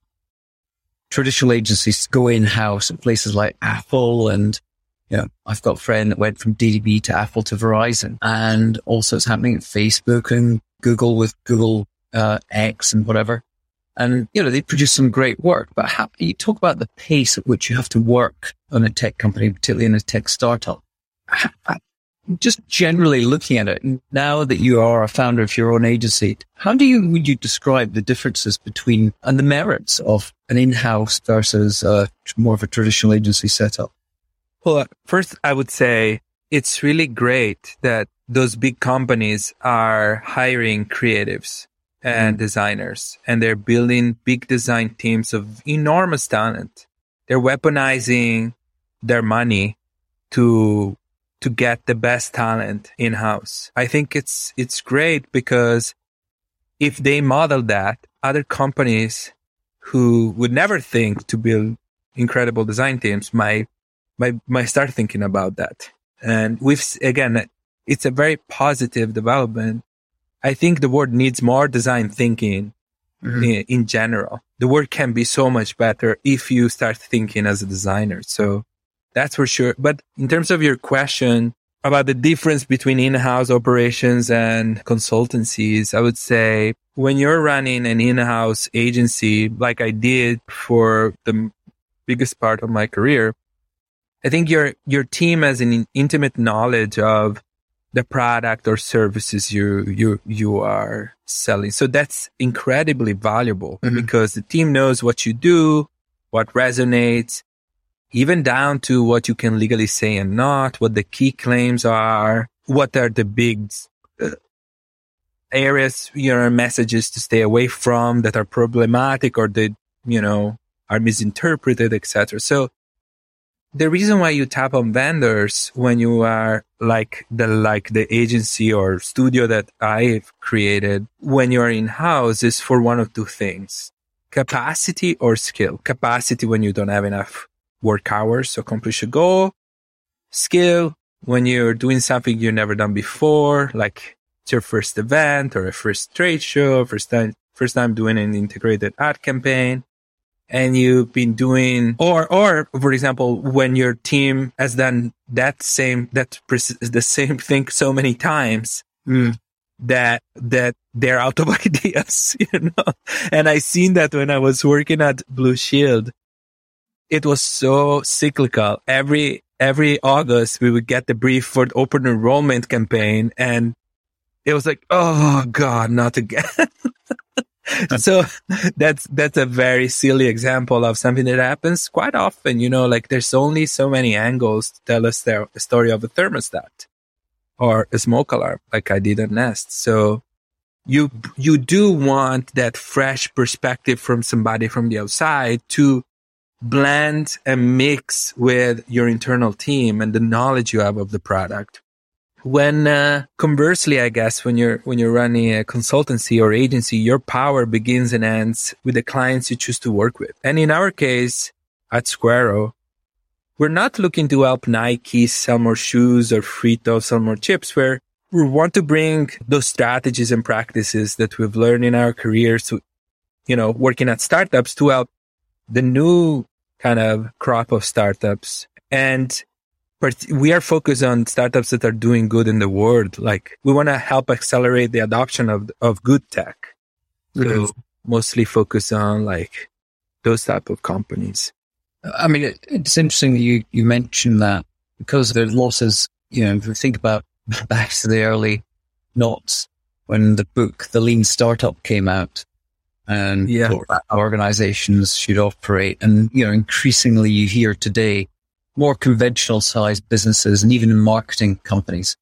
traditional agencies go in house at places like Apple and you know, I've got a friend that went from DDB to Apple to Verizon and also it's happening at Facebook and Google with Google uh, X and whatever. And, you know, they produce some great work, but how, you talk about the pace at which you have to work on a tech company, particularly in a tech startup just generally looking at it now that you are a founder of your own agency, how do you would you describe the differences between and the merits of an in-house versus uh, more of a traditional agency setup? Well, first, I would say it's really great that those big companies are hiring creatives and designers, and they're building big design teams of enormous talent. They're weaponizing their money to to get the best talent in house. I think it's, it's great because if they model that, other companies who would never think to build incredible design teams might, might, might start thinking about that. And we've, again, it's a very positive development. I think the world needs more design thinking mm-hmm. in, in general. The world can be so much better if you start thinking as a designer. So that's for sure. But in terms of your question about the difference between in-house operations and consultancies, I would say when you're running an in-house agency, like I did for the biggest part of my career, I think your, your team has an intimate knowledge of the product or services you, you, you are selling. So that's incredibly valuable mm-hmm. because the team knows what you do, what resonates, even down to what you can legally say and not, what the key claims are, what are the big uh, areas, you know, messages to stay away from that are problematic or that, you know, are misinterpreted, etc. So the reason why you tap on vendors when you are like the like the agency or studio that I've created when you are in house is for one of two things capacity or skill capacity when you don't have enough work hours to accomplish a goal, skill when you're doing something you've never done before, like it's your first event or a first trade show, first time, first time doing an integrated ad campaign. And you've been doing, or, or, for example, when your team has done that same, that the same [laughs] thing so many times, mm. that, that they're out of [laughs] ideas, [laughs] you know? And I seen that when I was working at Blue Shield it was so cyclical. Every every August we would get the brief for the open enrollment campaign and it was like, oh God, not again. [laughs] so that's that's a very silly example of something that happens quite often. You know, like there's only so many angles to tell us the story of a thermostat or a smoke alarm, like I did at Nest. So you you do want that fresh perspective from somebody from the outside to blend and mix with your internal team and the knowledge you have of the product. When uh, conversely, I guess when you're when you're running a consultancy or agency, your power begins and ends with the clients you choose to work with. And in our case, at Squero, we're not looking to help Nike sell more shoes or Frito sell more chips. Where we want to bring those strategies and practices that we've learned in our careers to, you know, working at startups to help the new kind of crop of startups. And but we are focused on startups that are doing good in the world. Like we want to help accelerate the adoption of, of good tech. So mm-hmm. mostly focus on like those type of companies. I mean, it, it's interesting that you, you mentioned that because there's losses, you know, if you think about [laughs] back to the early knots when the book, The Lean Startup came out, and yeah. organizations should operate. And, you know, increasingly you hear today more conventional sized businesses and even marketing companies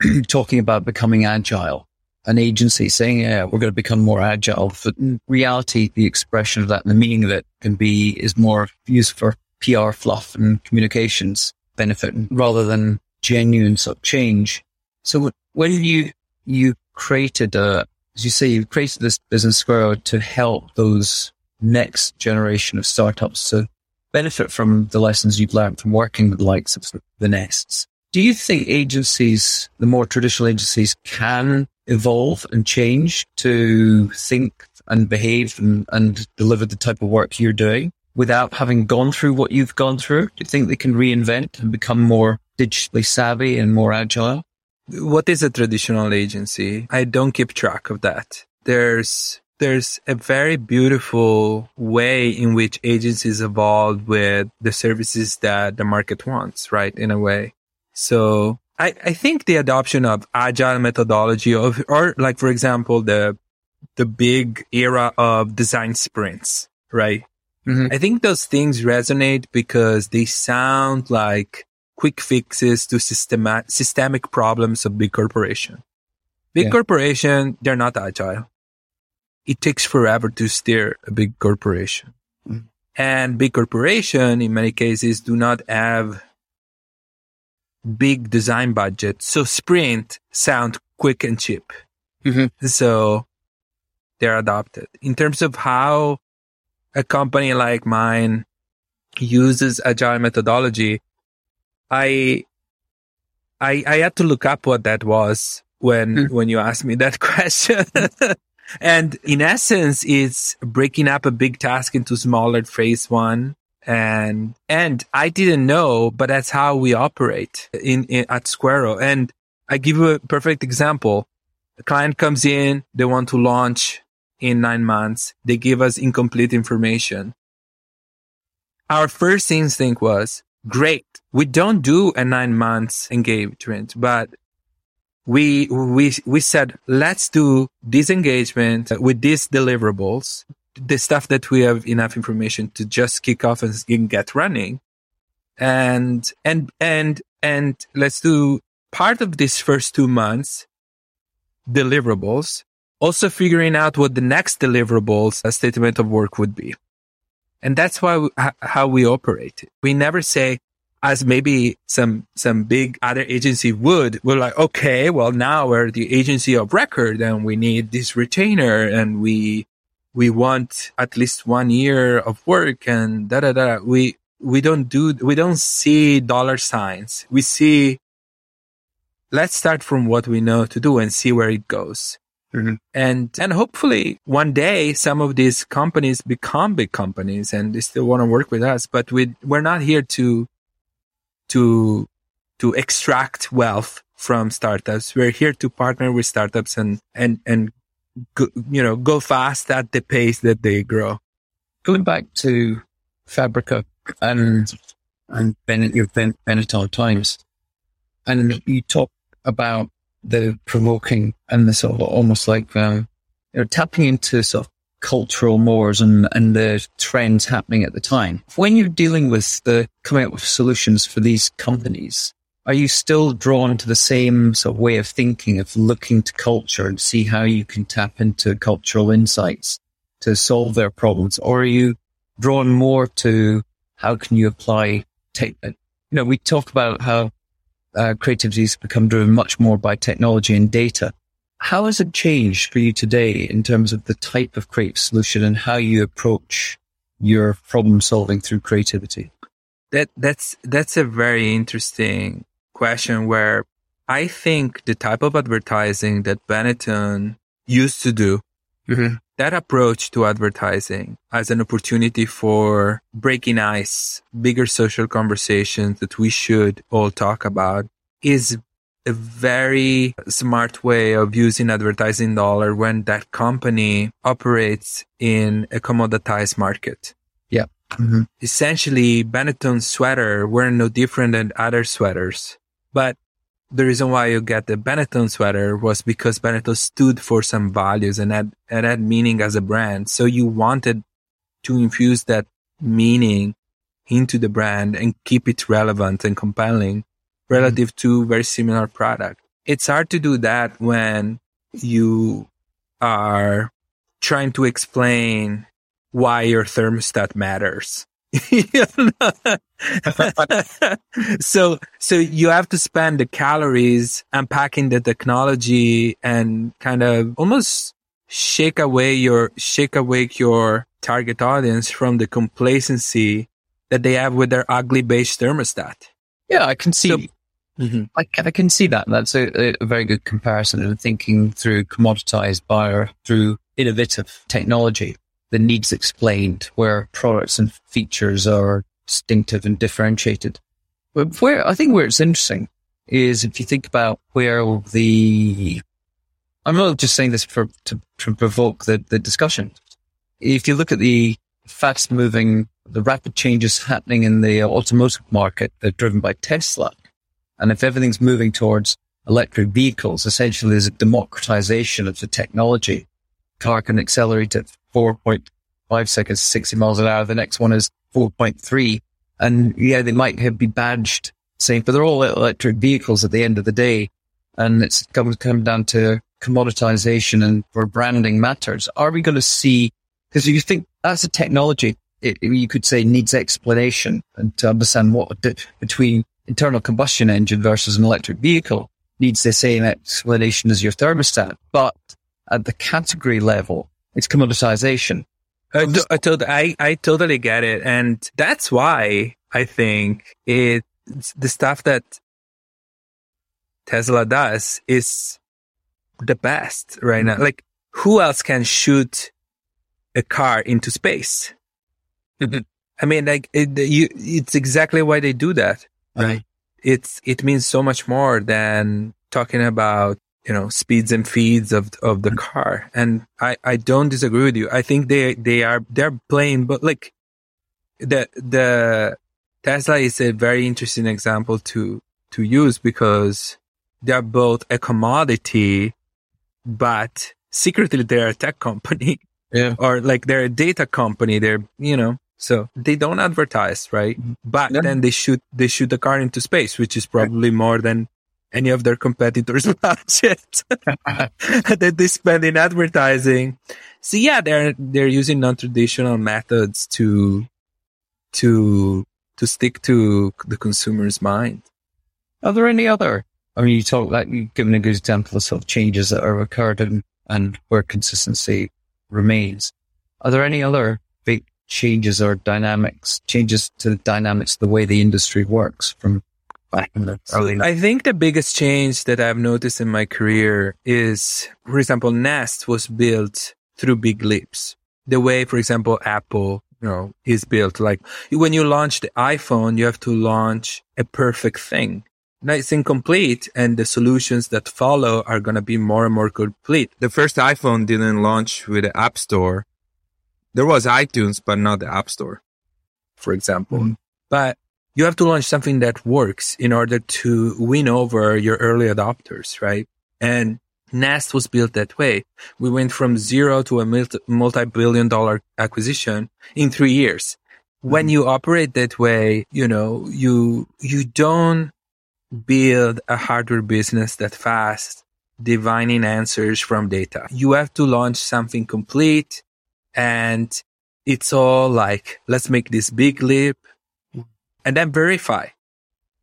[clears throat] talking about becoming agile an agency saying, yeah, we're going to become more agile. But in reality, the expression of that and the meaning of it can be, is more used for PR fluff and communications benefit rather than genuine sort of change. So when you, you created a, as you say, you've created this business Squero to help those next generation of startups to benefit from the lessons you've learned from working with the likes of the nests. Do you think agencies, the more traditional agencies can evolve and change to think and behave and, and deliver the type of work you're doing without having gone through what you've gone through? Do you think they can reinvent and become more digitally savvy and more agile? What is a traditional agency? I don't keep track of that. There's there's a very beautiful way in which agencies evolve with the services that the market wants, right? In a way. So I, I think the adoption of agile methodology of, or like, for example, the, the big era of design sprints, right? Mm-hmm. I think those things resonate because they sound like quick fixes to systematic, systemic problems of big corporation. Big yeah. corporation, they're not agile. It takes forever to steer a big corporation. Mm-hmm. And big corporation, in many cases, do not have big design budget. So sprint sound quick and cheap. Mm-hmm. So they're adopted. In terms of how a company like mine uses agile methodology, I, I, I had to look up what that was when, mm-hmm. when you asked me that [laughs] question. and in essence, it's breaking up a big task into smaller phase one and and I didn't know, but that's how we operate in, in at Squero. And I give you a perfect example. A client comes in, they want to launch in nine months. They give us incomplete information. Our first instinct was, great. We don't do a nine months engagement, but we, we, we said, let's do this engagement with these deliverables the stuff that we have enough information to just kick off and get running. And, and, and, and let's do part of this first two months deliverables, also figuring out what the next deliverables a statement of work would be. And that's why, we, how we operate. We never say, as maybe some, some big other agency would, we're like, okay, well, now we're the agency of record and we need this retainer and we, we want at least one year of work and da da da. We we don't do we don't see dollar signs. We see. Let's start from what we know to do and see where it goes. Mm-hmm. And and hopefully one day some of these companies become big companies and they still want to work with us. But we we're not here to to to extract wealth from startups. We're here to partner with startups and and and go, you know, go fast at the pace that they grow. Going back to Fabrica and, and Bennett, your ben, Benetton times, and you talk about the provoking and the sort of almost like, um, you know, tapping into sort of cultural mores and, and the trends happening at the time. When you're dealing with the coming up with solutions for these companies, are you still drawn to the same sort of way of thinking of looking to culture and see how you can tap into cultural insights to solve their problems? Or are you drawn more to how can you apply tech? You know, we talk about how uh, creativity has become driven much more by technology and data. How has it changed for you today in terms of the type of creative solution and how you approach your problem solving through creativity? That that's that's a very interesting question where I think the type of advertising that Benetton used to do, mm-hmm. That approach to advertising as an opportunity for breaking ice, bigger social conversations that we should all talk about is a very smart way of using advertising dollar when that company operates in a commoditized market. Yeah. Mm-hmm. Essentially, Benetton sweater were no different than other sweaters. But the reason why you get the Benetton sweater was because Benetton stood for some values and had, and had meaning as a brand. So you wanted to infuse that meaning into the brand and keep it relevant and compelling relative to very similar product. It's hard to do that when you are trying to explain why your thermostat matters. [laughs] so, so you have to spend the calories unpacking the technology and kind of almost shake away your, shake awake your target audience from the complacency that they have with their ugly beige thermostat. Yeah, I can see. So, mm-hmm. I, I, can see that. That's a, a very good comparison and thinking through commoditized buyer through innovative technology the needs explained where products and features are distinctive and differentiated. But where I think where it's interesting is if you think about where the, I'm not just saying this for, to, to provoke the, the discussion. If you look at the fast moving, the rapid changes happening in the automotive market that are driven by Tesla, and if everything's moving towards electric vehicles, essentially there's a democratization of the technology. Car can accelerate at 4.5 seconds, 60 miles an hour. The next one is 4.3. And yeah, they might have be badged same, but they're all electric vehicles at the end of the day. And it's comes come down to commoditization and where branding matters. Are we going to see, because you think that's a technology, it, you could say needs explanation and to understand what between internal combustion engine versus an electric vehicle needs the same explanation as your thermostat. But at the category level, it's commoditization. I, I, totally, I, I totally get it. And that's why I think it, the stuff that Tesla does is the best right now. Mm-hmm. Like who else can shoot a car into space? Mm-hmm. I mean, like it, you, it's exactly why they do that. Right. It's, it means so much more than talking about you know, speeds and feeds of, of the car. And I, I don't disagree with you. I think they, they are, they're playing, but like the, the Tesla is a very interesting example to, to use because they're both a commodity, but secretly they're a tech company. [laughs] Yeah. Or like they're a data company. They're, you know, so they don't advertise, right? Mm-hmm. But yeah. then they shoot, they shoot the car into space, which is probably more than any of their competitors' [laughs] budget [laughs] that they spend in advertising. So yeah, they're they're using non-traditional methods to to to stick to the consumer's mind. Are there any other? I mean, you talk like you've given a good example of sort of changes that are occurred and, and where consistency remains. Are there any other big changes or dynamics, changes to the dynamics of the way the industry works from back in the early I think the biggest change that I've noticed in my career is, for example, Nest was built through big leaps. The way, for example, Apple, you know, is built. Like when you launch the iPhone, you have to launch a perfect thing. Now it's incomplete and the solutions that follow are going to be more and more complete. The first iPhone didn't launch with the App Store. There was iTunes, but not the App Store, for example. Mm-hmm. But you have to launch something that works in order to win over your early adopters, right? And Nest was built that way. We went from zero to a multi-billion dollar acquisition in three years. When mm-hmm. you operate that way, you know, you, you don't build a hardware business that fast, divining answers from data. You have to launch something complete and it's all like, let's make this big leap and then verify.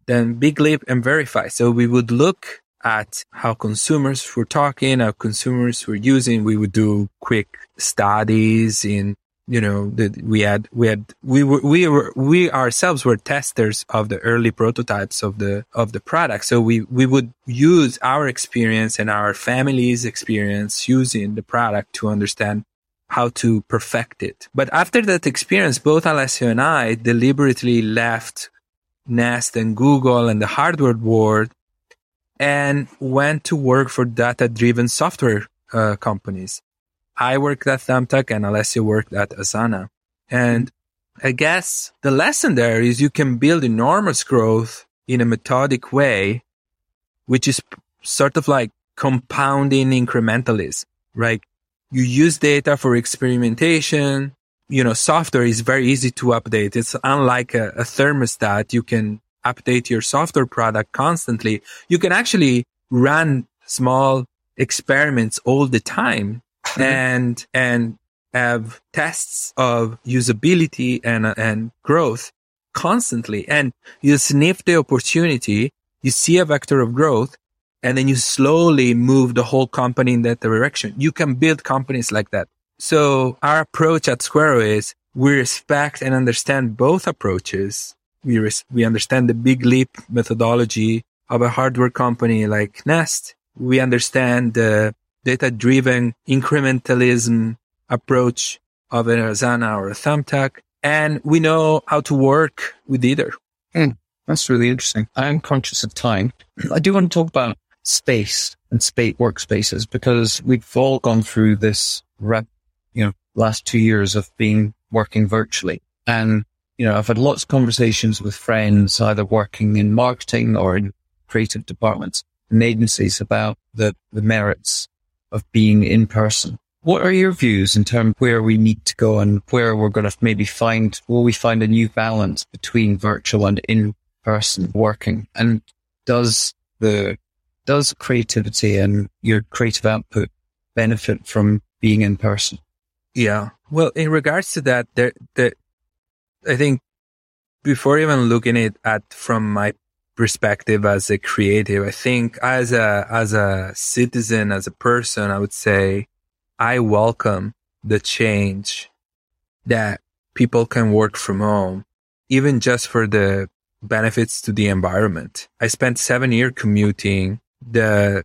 Then big leap and verify. So we would look at how consumers were talking, how consumers were using. We would do quick studies in, you know, that we had, we had, we were, we were, we ourselves were testers of the early prototypes of the, of the product. So we, we would use our experience and our family's experience using the product to understand how to perfect it. But after that experience, both Alessio and I deliberately left Nest and Google and the hardware world and went to work for data driven software uh, companies. I worked at Thumbtack and Alessio worked at Asana. And I guess the lesson there is you can build enormous growth in a methodic way, which is sort of like compounding incrementalism, right? You use data for experimentation. You know, software is very easy to update. It's unlike a, a thermostat. You can update your software product constantly. You can actually run small experiments all the time [laughs] and, and have tests of usability and, and growth constantly. And you sniff the opportunity, you see a vector of growth, and then you slowly move the whole company in that direction. You can build companies like that. So our approach at Squero is we respect and understand both approaches. We, res- we understand the big leap methodology of a hardware company like Nest. We understand the data driven incrementalism approach of an Asana or a Thumbtack. And we know how to work with either. Mm, that's really interesting. I'm conscious of time. I do want to talk about space and space workspaces because we've all gone through this rep, you know, last two years of being working virtually. And, you know, I've had lots of conversations with friends, either working in marketing or in creative departments and agencies about the, the merits of being in person. What are your views in terms of where we need to go and where we're going to maybe find, will we find a new balance between virtual and in person working? And does the, does creativity and your creative output benefit from being in person? Yeah. Well, in regards to that, there, the, I think before even looking it at from my perspective as a creative, I think as a, as a citizen, as a person, I would say I welcome the change that people can work from home, even just for the benefits to the environment. I spent seven years commuting the,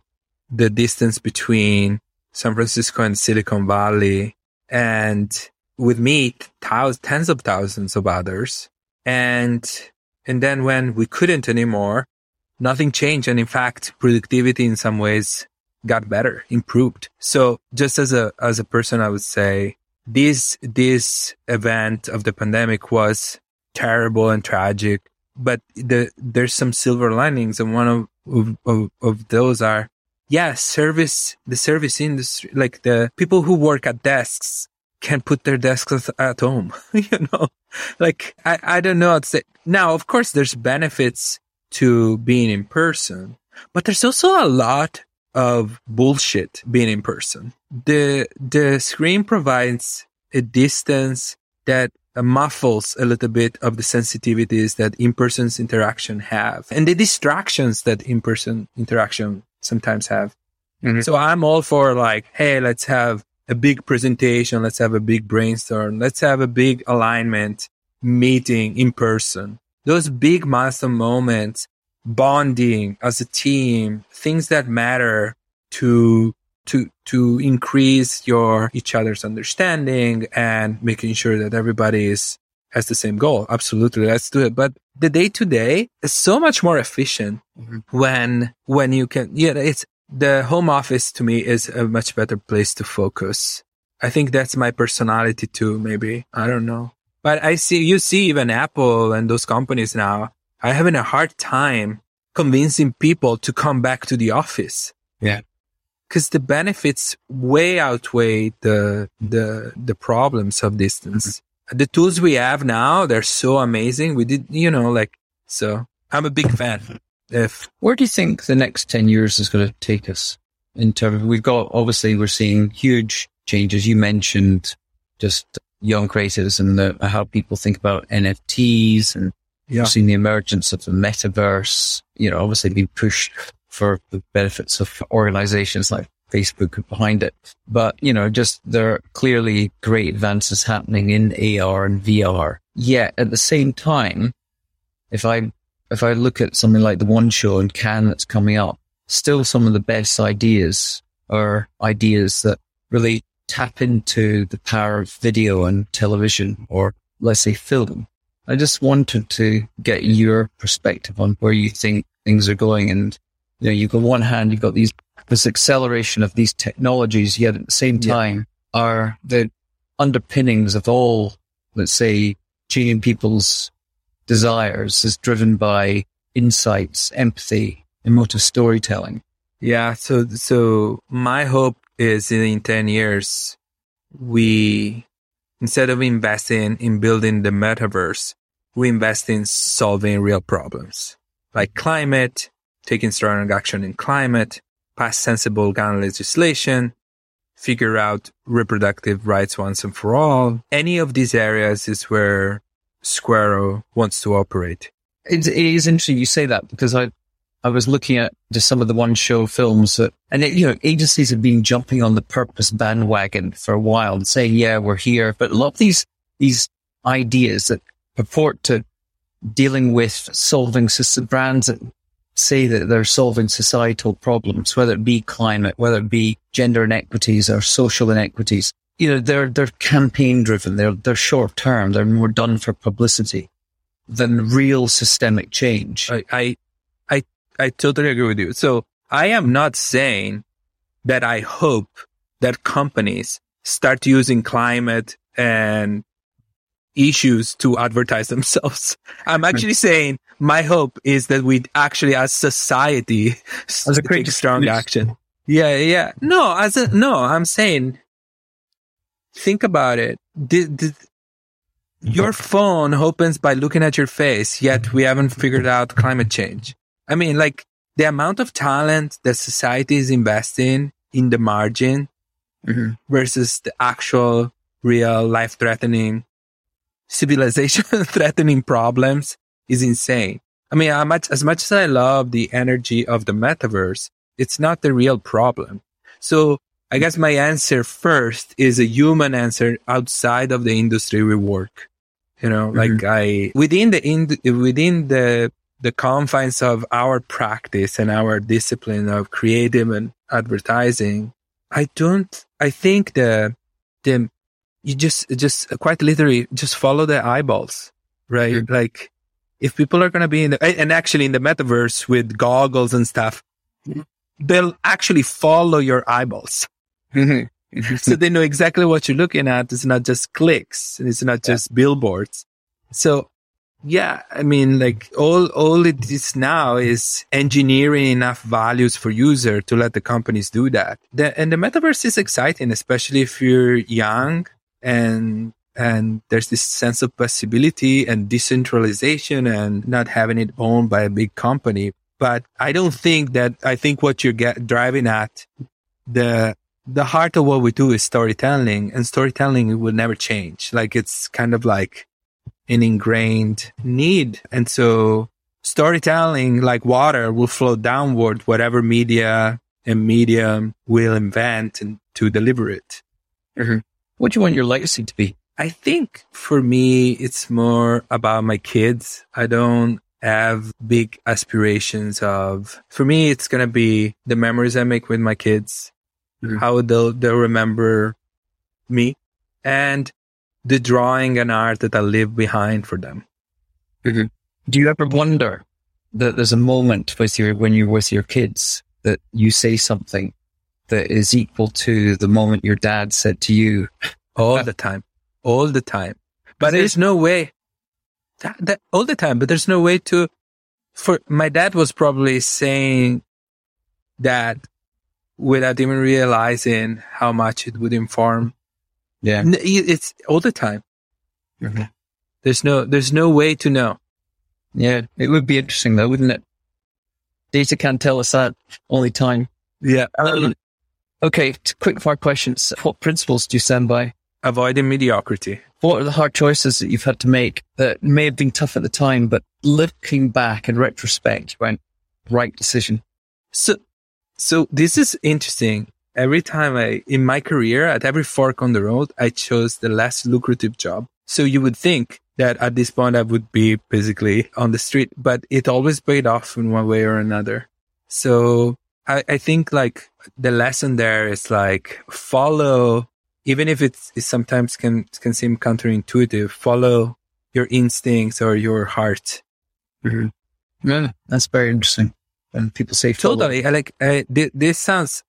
the distance between San Francisco and Silicon Valley and with me, thousands, tens of thousands of others. And, and then when we couldn't anymore, nothing changed. And in fact, productivity in some ways got better, improved. So just as a, as a person, I would say this, this event of the pandemic was terrible and tragic, but the, there's some silver linings. And one of, of, of, of those are yeah, service, the service industry, like the people who work at desks can put their desks at home, [laughs] you know, like I, I don't know say. Now, of course, there's benefits to being in person, but there's also a lot of bullshit being in person. The, the screen provides a distance that muffles a little bit of the sensitivities that in-person interaction have and the distractions that in-person interaction sometimes have. Mm-hmm. So I'm all for like, hey, let's have a big presentation. Let's have a big brainstorm. Let's have a big alignment meeting in person. Those big milestone moments, bonding as a team, things that matter to, to, to increase your each other's understanding and making sure that everybody is has the same goal. Absolutely. Let's do it. But the day to day is so much more efficient mm-hmm. when, when you can, yeah, it's, the home office to me is a much better place to focus. I think that's my personality too, maybe. I don't know. But I see, you see even Apple and those companies now are having a hard time convincing people to come back to the office. Yeah. Cause the benefits way outweigh the, the, the problems of distance. Mm-hmm. The tools we have now, they're so amazing. We did, you know, like, so I'm a big fan. If where do you think the next ten years is going to take us? In terms, of, we've got obviously we're seeing huge changes. You mentioned just young creators and the, how people think about NFTs and yeah. seeing the emergence of the metaverse. You know, obviously being pushed for the benefits of organizations like Facebook behind it. But, you know, just there are clearly great advances happening in AR and VR. Yet at the same time, if I if I look at something like the one show in Cannes that's coming up, still some of the best ideas are ideas that really tap into the power of video and television or let's say film. I just wanted to get your perspective on where you think things are going. And, you know, you've on one hand, you've got these, this acceleration of these technologies, yet at the same time yeah. are the underpinnings of all, let's say, changing people's desires is driven by insights, empathy, emotive storytelling. Yeah. So, so my hope is in 10 years, we, instead of investing in building the metaverse, we invest in solving real problems like climate, taking strong action in climate, pass sensible gun legislation, figure out reproductive rights once and for all. Any of these areas is where Squero wants to operate. It, it is interesting you say that because I, I was looking at just some of the one show films that, and it, you know, agencies have been jumping on the purpose bandwagon for a while and saying, yeah, we're here. But a lot of these, these ideas that purport to dealing with solving system brands say that they're solving societal problems, whether it be climate, whether it be gender inequities or social inequities. You know, they're, they're campaign driven. They're, they're short term. They're more done for publicity than real systemic change. I, I, I, I totally agree with you. So I am not saying that I hope that companies start using climate and issues to advertise [laughs] themselves. I'm actually saying my hope is that we actually as society as a [laughs] take strong action. Yeah, yeah. No, as a, no, I'm saying think about it. Your phone opens by looking at your face, yet we haven't figured out climate change. I mean, like the amount of talent that society is investing in the margin mm-hmm. versus the actual real life threatening civilization [laughs] threatening problems is insane. I mean, I much, as much as I love the energy of the metaverse, it's not the real problem. So I guess my answer first is a human answer outside of the industry we work. You know, mm-hmm. like I, within the, in, within the, the confines of our practice and our discipline of creative and advertising, I don't, I think the, the, you just, just quite literally just follow the eyeballs, right? Mm-hmm. Like if people are going to be in the, and actually in the metaverse with goggles and stuff, mm-hmm. they'll actually follow your eyeballs. Mm-hmm. [laughs] so they know exactly what you're looking at. It's not just clicks. And it's not just yeah. billboards. So yeah, I mean, like all, all it is now is engineering enough values for user to let the companies do that. The, and the metaverse is exciting, especially if you're young and and there's this sense of possibility and decentralization and not having it owned by a big company. But I don't think that I think what you're get, driving at the the heart of what we do is storytelling and storytelling will never change. Like it's kind of like an ingrained need. And so storytelling like water will flow downward, whatever media and medium will invent and to deliver it. Mm-hmm. What do you want your legacy to be? I think for me, it's more about my kids. I don't have big aspirations of, for me, it's going to be the memories I make with my kids, mm-hmm. how they'll, they'll remember me and the drawing and art that I leave behind for them. Mm-hmm. Do you ever wonder that there's a moment with your, when you're with your kids that you say something that is equal to the moment your dad said to you all the time? all the time. But there's no way that, that, all the time, but there's no way to, for my dad was probably saying that without even realizing how much it would inform. Yeah. It's all the time. Mm-hmm. There's no, there's no way to know. Yeah. It would be interesting though, wouldn't it? Data can't tell us that. Only time. Yeah. Um, okay. Quick fire questions. What principles do you stand by? avoiding mediocrity. What are the hard choices that you've had to make that may have been tough at the time, but looking back in retrospect, you went right decision? So, so this is interesting. Every time I, in my career, at every fork on the road, I chose the less lucrative job. So you would think that at this point I would be basically on the street, but it always paid off in one way or another. So I, I think like the lesson there is like follow even if it's, it sometimes can can seem counterintuitive, follow your instincts or your heart. Mm-hmm. Yeah, that's very interesting. And people say follow. totally. I like I, this, this sounds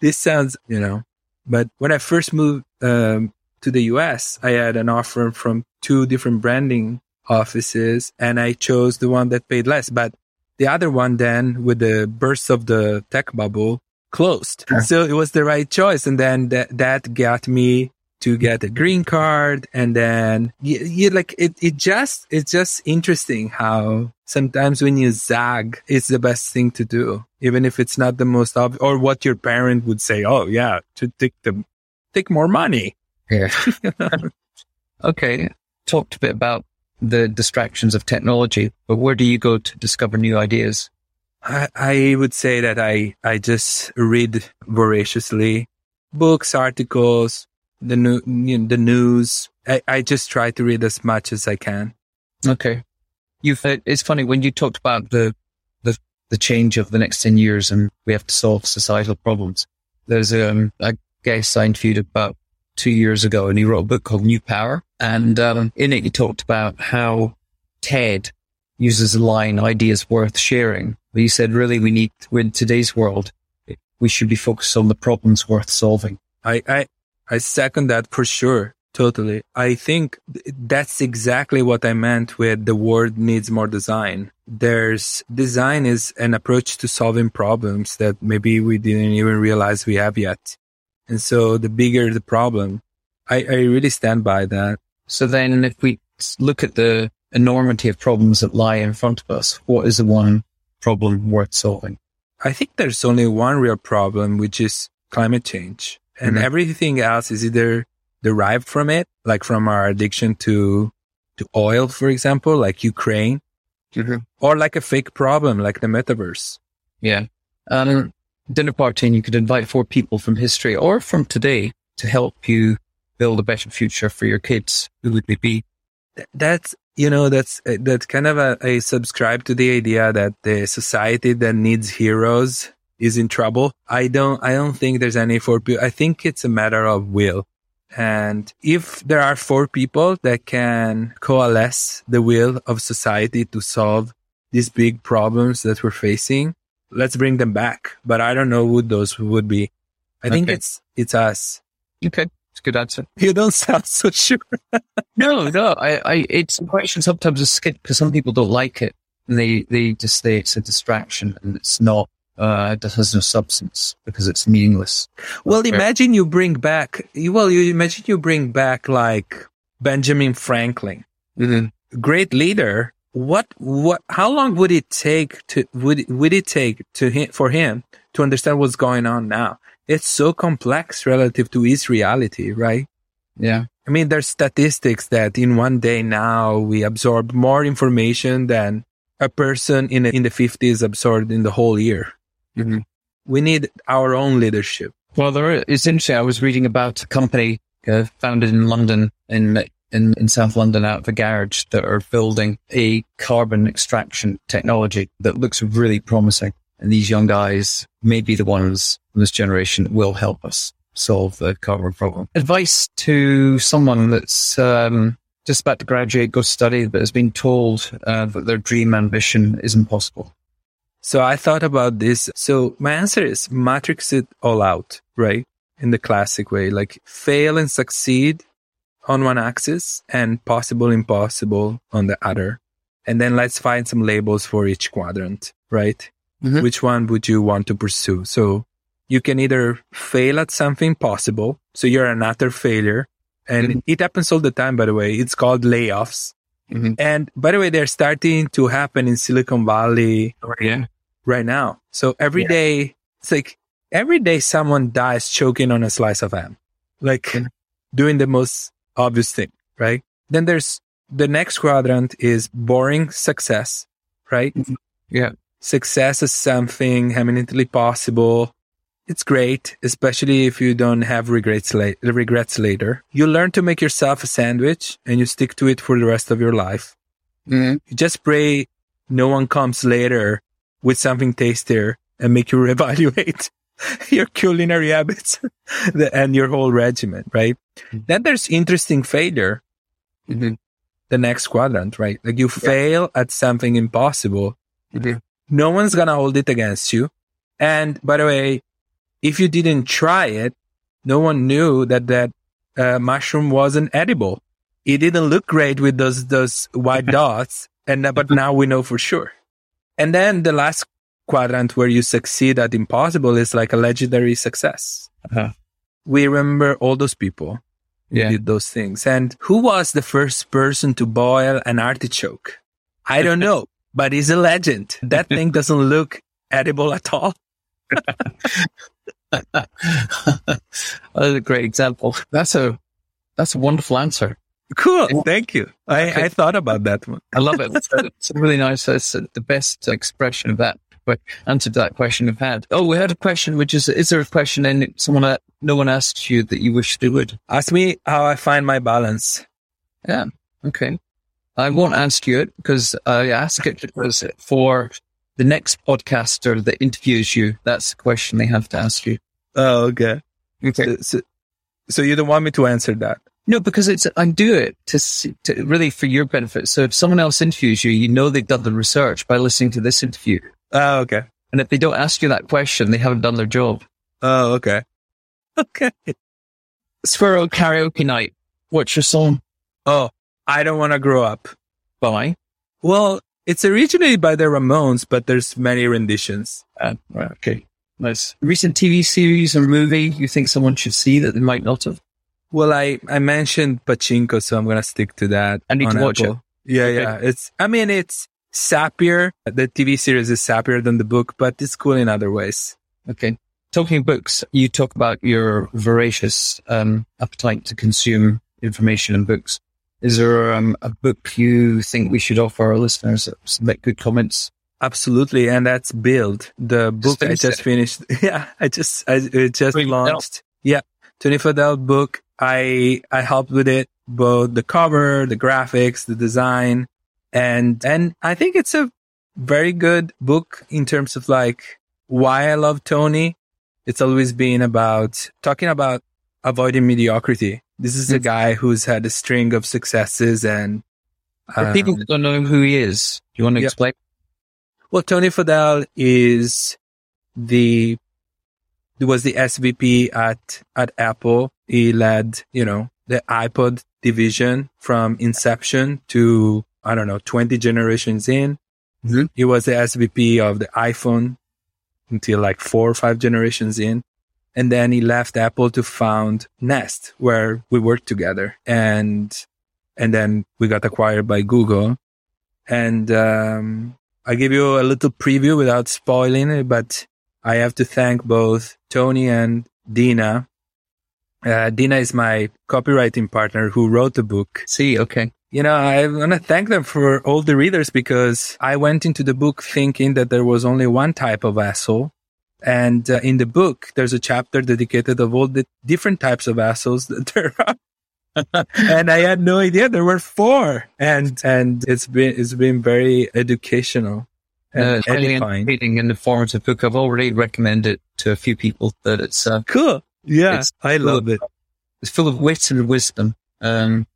this sounds you know, but when I first moved um, to the U.S., I had an offer from two different branding offices, and I chose the one that paid less. But the other one, then, with the burst of the tech bubble, closed. So it was the right choice. And then that, that got me to get a green card. And then you, you like it, it just, it's just interesting how sometimes when you zag, it's the best thing to do, even if it's not the most obvious or what your parent would say. Oh yeah, to take the, take more money. Yeah. [laughs] okay. Talked a bit about the distractions of technology, but where do you go to discover new ideas? I, I would say that I, I just read voraciously books, articles, the new, the news. I, I just try to read as much as I can. Okay. You've, uh, it's funny when you talked about the, the, the change of the next 10 years and we have to solve societal problems. There's um, a guest I interviewed about two years ago and he wrote a book called New Power. And um, in it, he talked about how TED uses the line ideas worth sharing. But he said, really, we need, in today's world, we should be focused on the problems worth solving. I, I, I second that for sure. Totally. I think that's exactly what I meant with the world needs more design. There's design is an approach to solving problems that maybe we didn't even realize we have yet. And so the bigger the problem, I, I really stand by that. So then if we look at the enormity of problems that lie in front of us, what is the one problem worth solving? I think there's only one real problem, which is climate change. And mm-hmm. everything else is either derived from it, like from our addiction to, to oil, for example, like Ukraine, mm-hmm. or like a fake problem, like the metaverse. Yeah. Um, dinner party and you could invite four people from history or from today to help you build a better future for your kids. Who would they be? That's, you know, that's, uh, that's kind of a, subscribe to the idea that the society that needs heroes is in trouble. I don't, I don't think there's any four people. I think it's a matter of will. And if there are four people that can coalesce the will of society to solve these big problems that we're facing, let's bring them back. But I don't know who those would be. I okay. think it's, it's us. Okay. It's a good answer. [laughs] You don't sound so sure. no, no. I, I, it's a question sometimes a skip because some people don't like it and they, they just say it's a distraction and it's not. Uh, it has no substance because it's meaningless. Well, imagine you bring back, well, you imagine you bring back like Benjamin Franklin, mm-hmm. great leader. What, what, how long would it take to, would, would it take to him, for him to understand what's going on now? it's so complex relative to his reality, right? Yeah. I mean, there's statistics that in one day now we absorb more information than a person in, in the 50s absorbed in the whole year. Mm-hmm. We need our own leadership. Well, there is, it's interesting. I was reading about a company uh, founded in London, in, in, in South London out of a garage that are building a carbon extraction technology that looks really promising. And these young guys may be the ones from this generation will help us solve the carbon problem. Advice to someone that's um, just about to graduate, go study, but has been told uh, that their dream ambition is impossible. So I thought about this. So my answer is matrix it all out, right? In the classic way, like fail and succeed on one axis and possible impossible on the other. And then let's find some labels for each quadrant, right? Mm-hmm. Which one would you want to pursue? So you can either fail at something possible. So you're an utter failure. And mm-hmm. it happens all the time, by the way. It's called layoffs. Mm-hmm. And by the way, they're starting to happen in Silicon Valley oh, yeah. right now. So every yeah. day, it's like every day someone dies choking on a slice of ham, like mm-hmm. doing the most obvious thing, right? Then there's the next quadrant is boring success, right? Mm-hmm. Yeah success is something eminently possible. It's great, especially if you don't have regrets, la- regrets later. You learn to make yourself a sandwich and you stick to it for the rest of your life. Mm-hmm. You just pray no one comes later with something tastier and make you [laughs] reevaluate [laughs] your culinary habits [laughs] and your whole regimen, right? Mm-hmm. Then there's interesting failure. Mm-hmm. The next quadrant, right? Like you yeah. fail at something impossible. Mm-hmm. No one's going to hold it against you. And by the way, if you didn't try it, no one knew that that uh, mushroom wasn't edible. It didn't look great with those, those white [laughs] dots. And, uh, but now we know for sure. And then the last quadrant where you succeed at impossible is like a legendary success. Uh-huh. We remember all those people Yeah. did those things. And who was the first person to boil an artichoke? I don't know, [laughs] but he's a legend. That thing doesn't look edible at all. [laughs] That's a great example. That's a that's a wonderful answer. Cool. Thank you. I, Okay. I thought about that one. I love it. [laughs] It's, it's really nice. It's the best expression of that. But answer to that question we've had. Oh, we had a question, which is: Is there a question and someone that no one asked you that you wish they would? Ask me how I find my balance. Yeah. Okay. I won't ask you it because I ask it because for the next podcaster that interviews you, that's the question they have to ask you. Oh, okay. Okay. So, so you don't want me to answer that? No, because it's I do it to, to really for your benefit. So if someone else interviews you, you know they've done the research by listening to this interview. Oh, okay. And if they don't ask you that question, they haven't done their job. Oh, okay. [laughs] Okay. Squero karaoke night. What's your song? Oh, I don't want to grow up. By? Well, it's originally by the Ramones, but there's many renditions. Uh, right. Okay. Nice. Recent TV series or movie you think someone should see that they might not have? Well, I, I mentioned Pachinko, so I'm going to stick to that. I need to watch Apple. Yeah, Okay. yeah. It's, I mean, it's sappier. The TV series is sappier than the book, but it's cool in other ways. Okay. Talking books, you talk about your voracious um, appetite to consume information and books. Is there um, a book you think we should offer our listeners that submit good comments? Absolutely. And that's Build, the book I just it? finished. [laughs] Yeah. I just, I it just Fadell? launched. Yeah. Tony Fadell book. I, I helped with it, both the cover, the graphics, the design. And, and I think it's a very good book in terms of like why I love Tony. It's always been about talking about avoiding mediocrity. This is a Mm. guy who's had a string of successes and, For um, people don't know who he is, do you want to yeah. explain? Well, Tony Fadell is the was the SVP at at Apple. He led, you know, the iPod division from inception to I don't know, 20 generations in. Mhm. He was the SVP of the iPhone until like four or five generations in. And then he left Apple to found Nest, where we worked together. And, and then we got acquired by Google. And, um, I give you a little preview without spoiling it, but I have to thank both Tony and Dina. Uh, Dina is my copywriting partner who wrote the book. See, okay. You know, I want to thank them for all the readers because I went into the book thinking that there was only one type of asshole. And uh, in the book, there's a chapter dedicated of all the different types of assholes that [laughs] there are. and I had no idea there were four. And, and it's been, it's been very educational Uh, and it's highly entertaining and informative book. I've already recommended it to a few people that it's uh, Cool. Yeah. It's I love it. it's full of wit and wisdom. Um,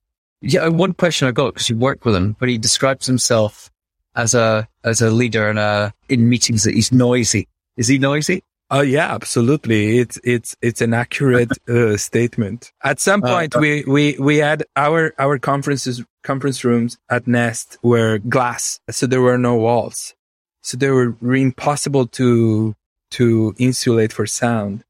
yeah, one question I got because you work with him, but he describes himself as a as a leader and uh in meetings that he's noisy. Is he noisy? Oh yeah, absolutely. It's it's it's an accurate [laughs] uh, statement. At some Uh, point, we we we had our our conferences conference rooms at Nest were glass, so there were no walls, so they were impossible to to insulate for sound.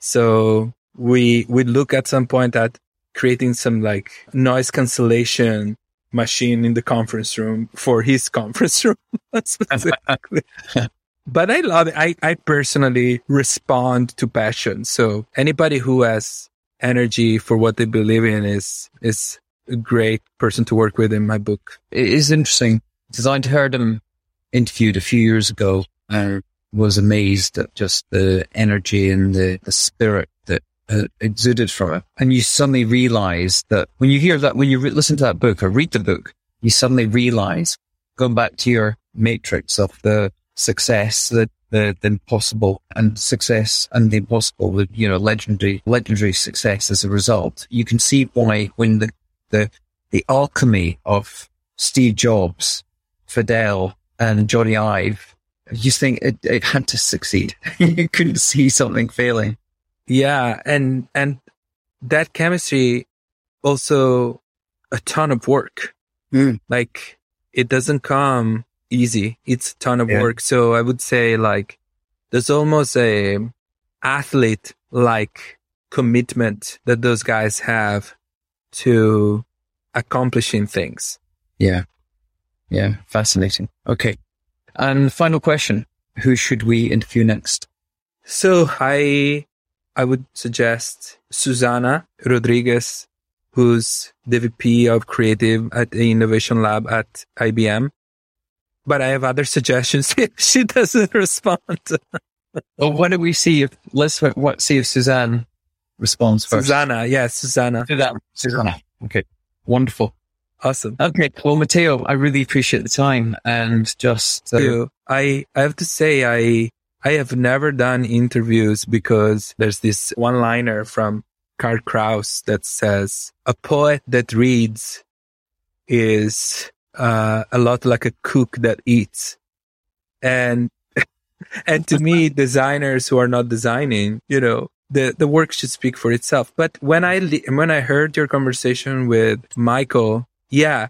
So we we look at some point at creating some like noise cancellation machine in the conference room for his [laughs] conference room [laughs] specifically. [laughs] but I love it. I, I personally respond to passion. So anybody who has energy for what they believe in is, is a great person to work with in my book. It is interesting because I'd heard him interviewed a few years ago and was amazed at just the energy and the, the spirit uh, exuded from it. And you suddenly realize that when you hear that, when you re- listen to that book or read the book, you suddenly realize going back to your matrix of the success, the, the, the impossible and success and the impossible, the, you know, legendary, legendary success as a result. You can see why when the, the, the alchemy of Steve Jobs, Fadell and Jony Ive, you think it, it had to succeed. [laughs] you couldn't see something failing. Yeah. And, and that chemistry also a ton of work. Mm. Like it doesn't come easy. It's a ton of Yeah. work. So I would say like there's almost a athlete like commitment that those guys have to accomplishing things. Yeah. Yeah. Fascinating. Okay. And final question. Who should we interview next? So I, I would suggest Susana Rodriguez, who's the VP of creative at the innovation lab at IBM. But I have other [laughs] suggestions if she doesn't respond. [laughs] well, why don't we see if, let's what, see if Suzanne responds first. Susanna. Yes, Susanna. Susanna. Susanna. Okay. Wonderful. Awesome. Okay. Well, Matteo, I really appreciate the time and just, uh, I, I have to say, I, I have never done interviews because there's this one liner from Karl Kraus that says, a poet that reads is uh, a lot like a cook that eats. And, [laughs] and to me, [laughs] designers who are not designing, you know, the, the work should speak for itself. But when I, when I heard your conversation with Michael, yeah,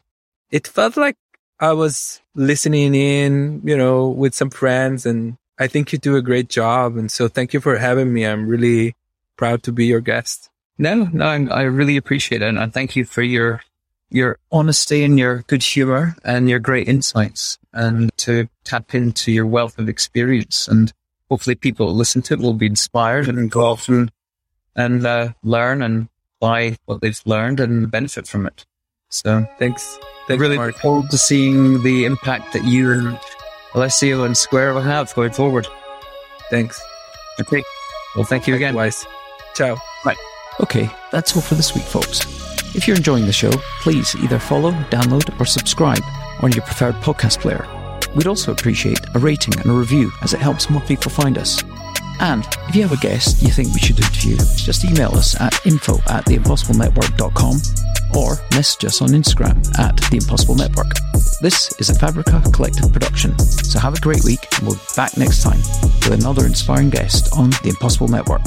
it felt like I was listening in, you know, with some friends and I think you do a great job. And so thank you for having me. I'm really proud to be your guest. No, no, I really appreciate it. And thank you for your your honesty and your good humor and your great insights and to tap into your wealth of experience. And hopefully people listen to it will be inspired and go off and, and uh, learn and apply what they've learned and benefit from it. So thanks. Thanks really Mark. forward to seeing the impact that you and Alessio and Squero will have going forward. Thanks. Okay. Well, thank you again. Likewise. Ciao. Bye. Okay, that's all for this week, folks. If you're enjoying the show, please either follow, download, or subscribe on your preferred podcast player. We'd also appreciate a rating and a review as it helps more people find us. And if you have a guest you think we should interview, just email us at info at theimpossiblenetwork.com or message us on Instagram at The Impossible Network. This is a Fabrica Collective production, so have a great week and we'll be back next time with another inspiring guest on The Impossible Network.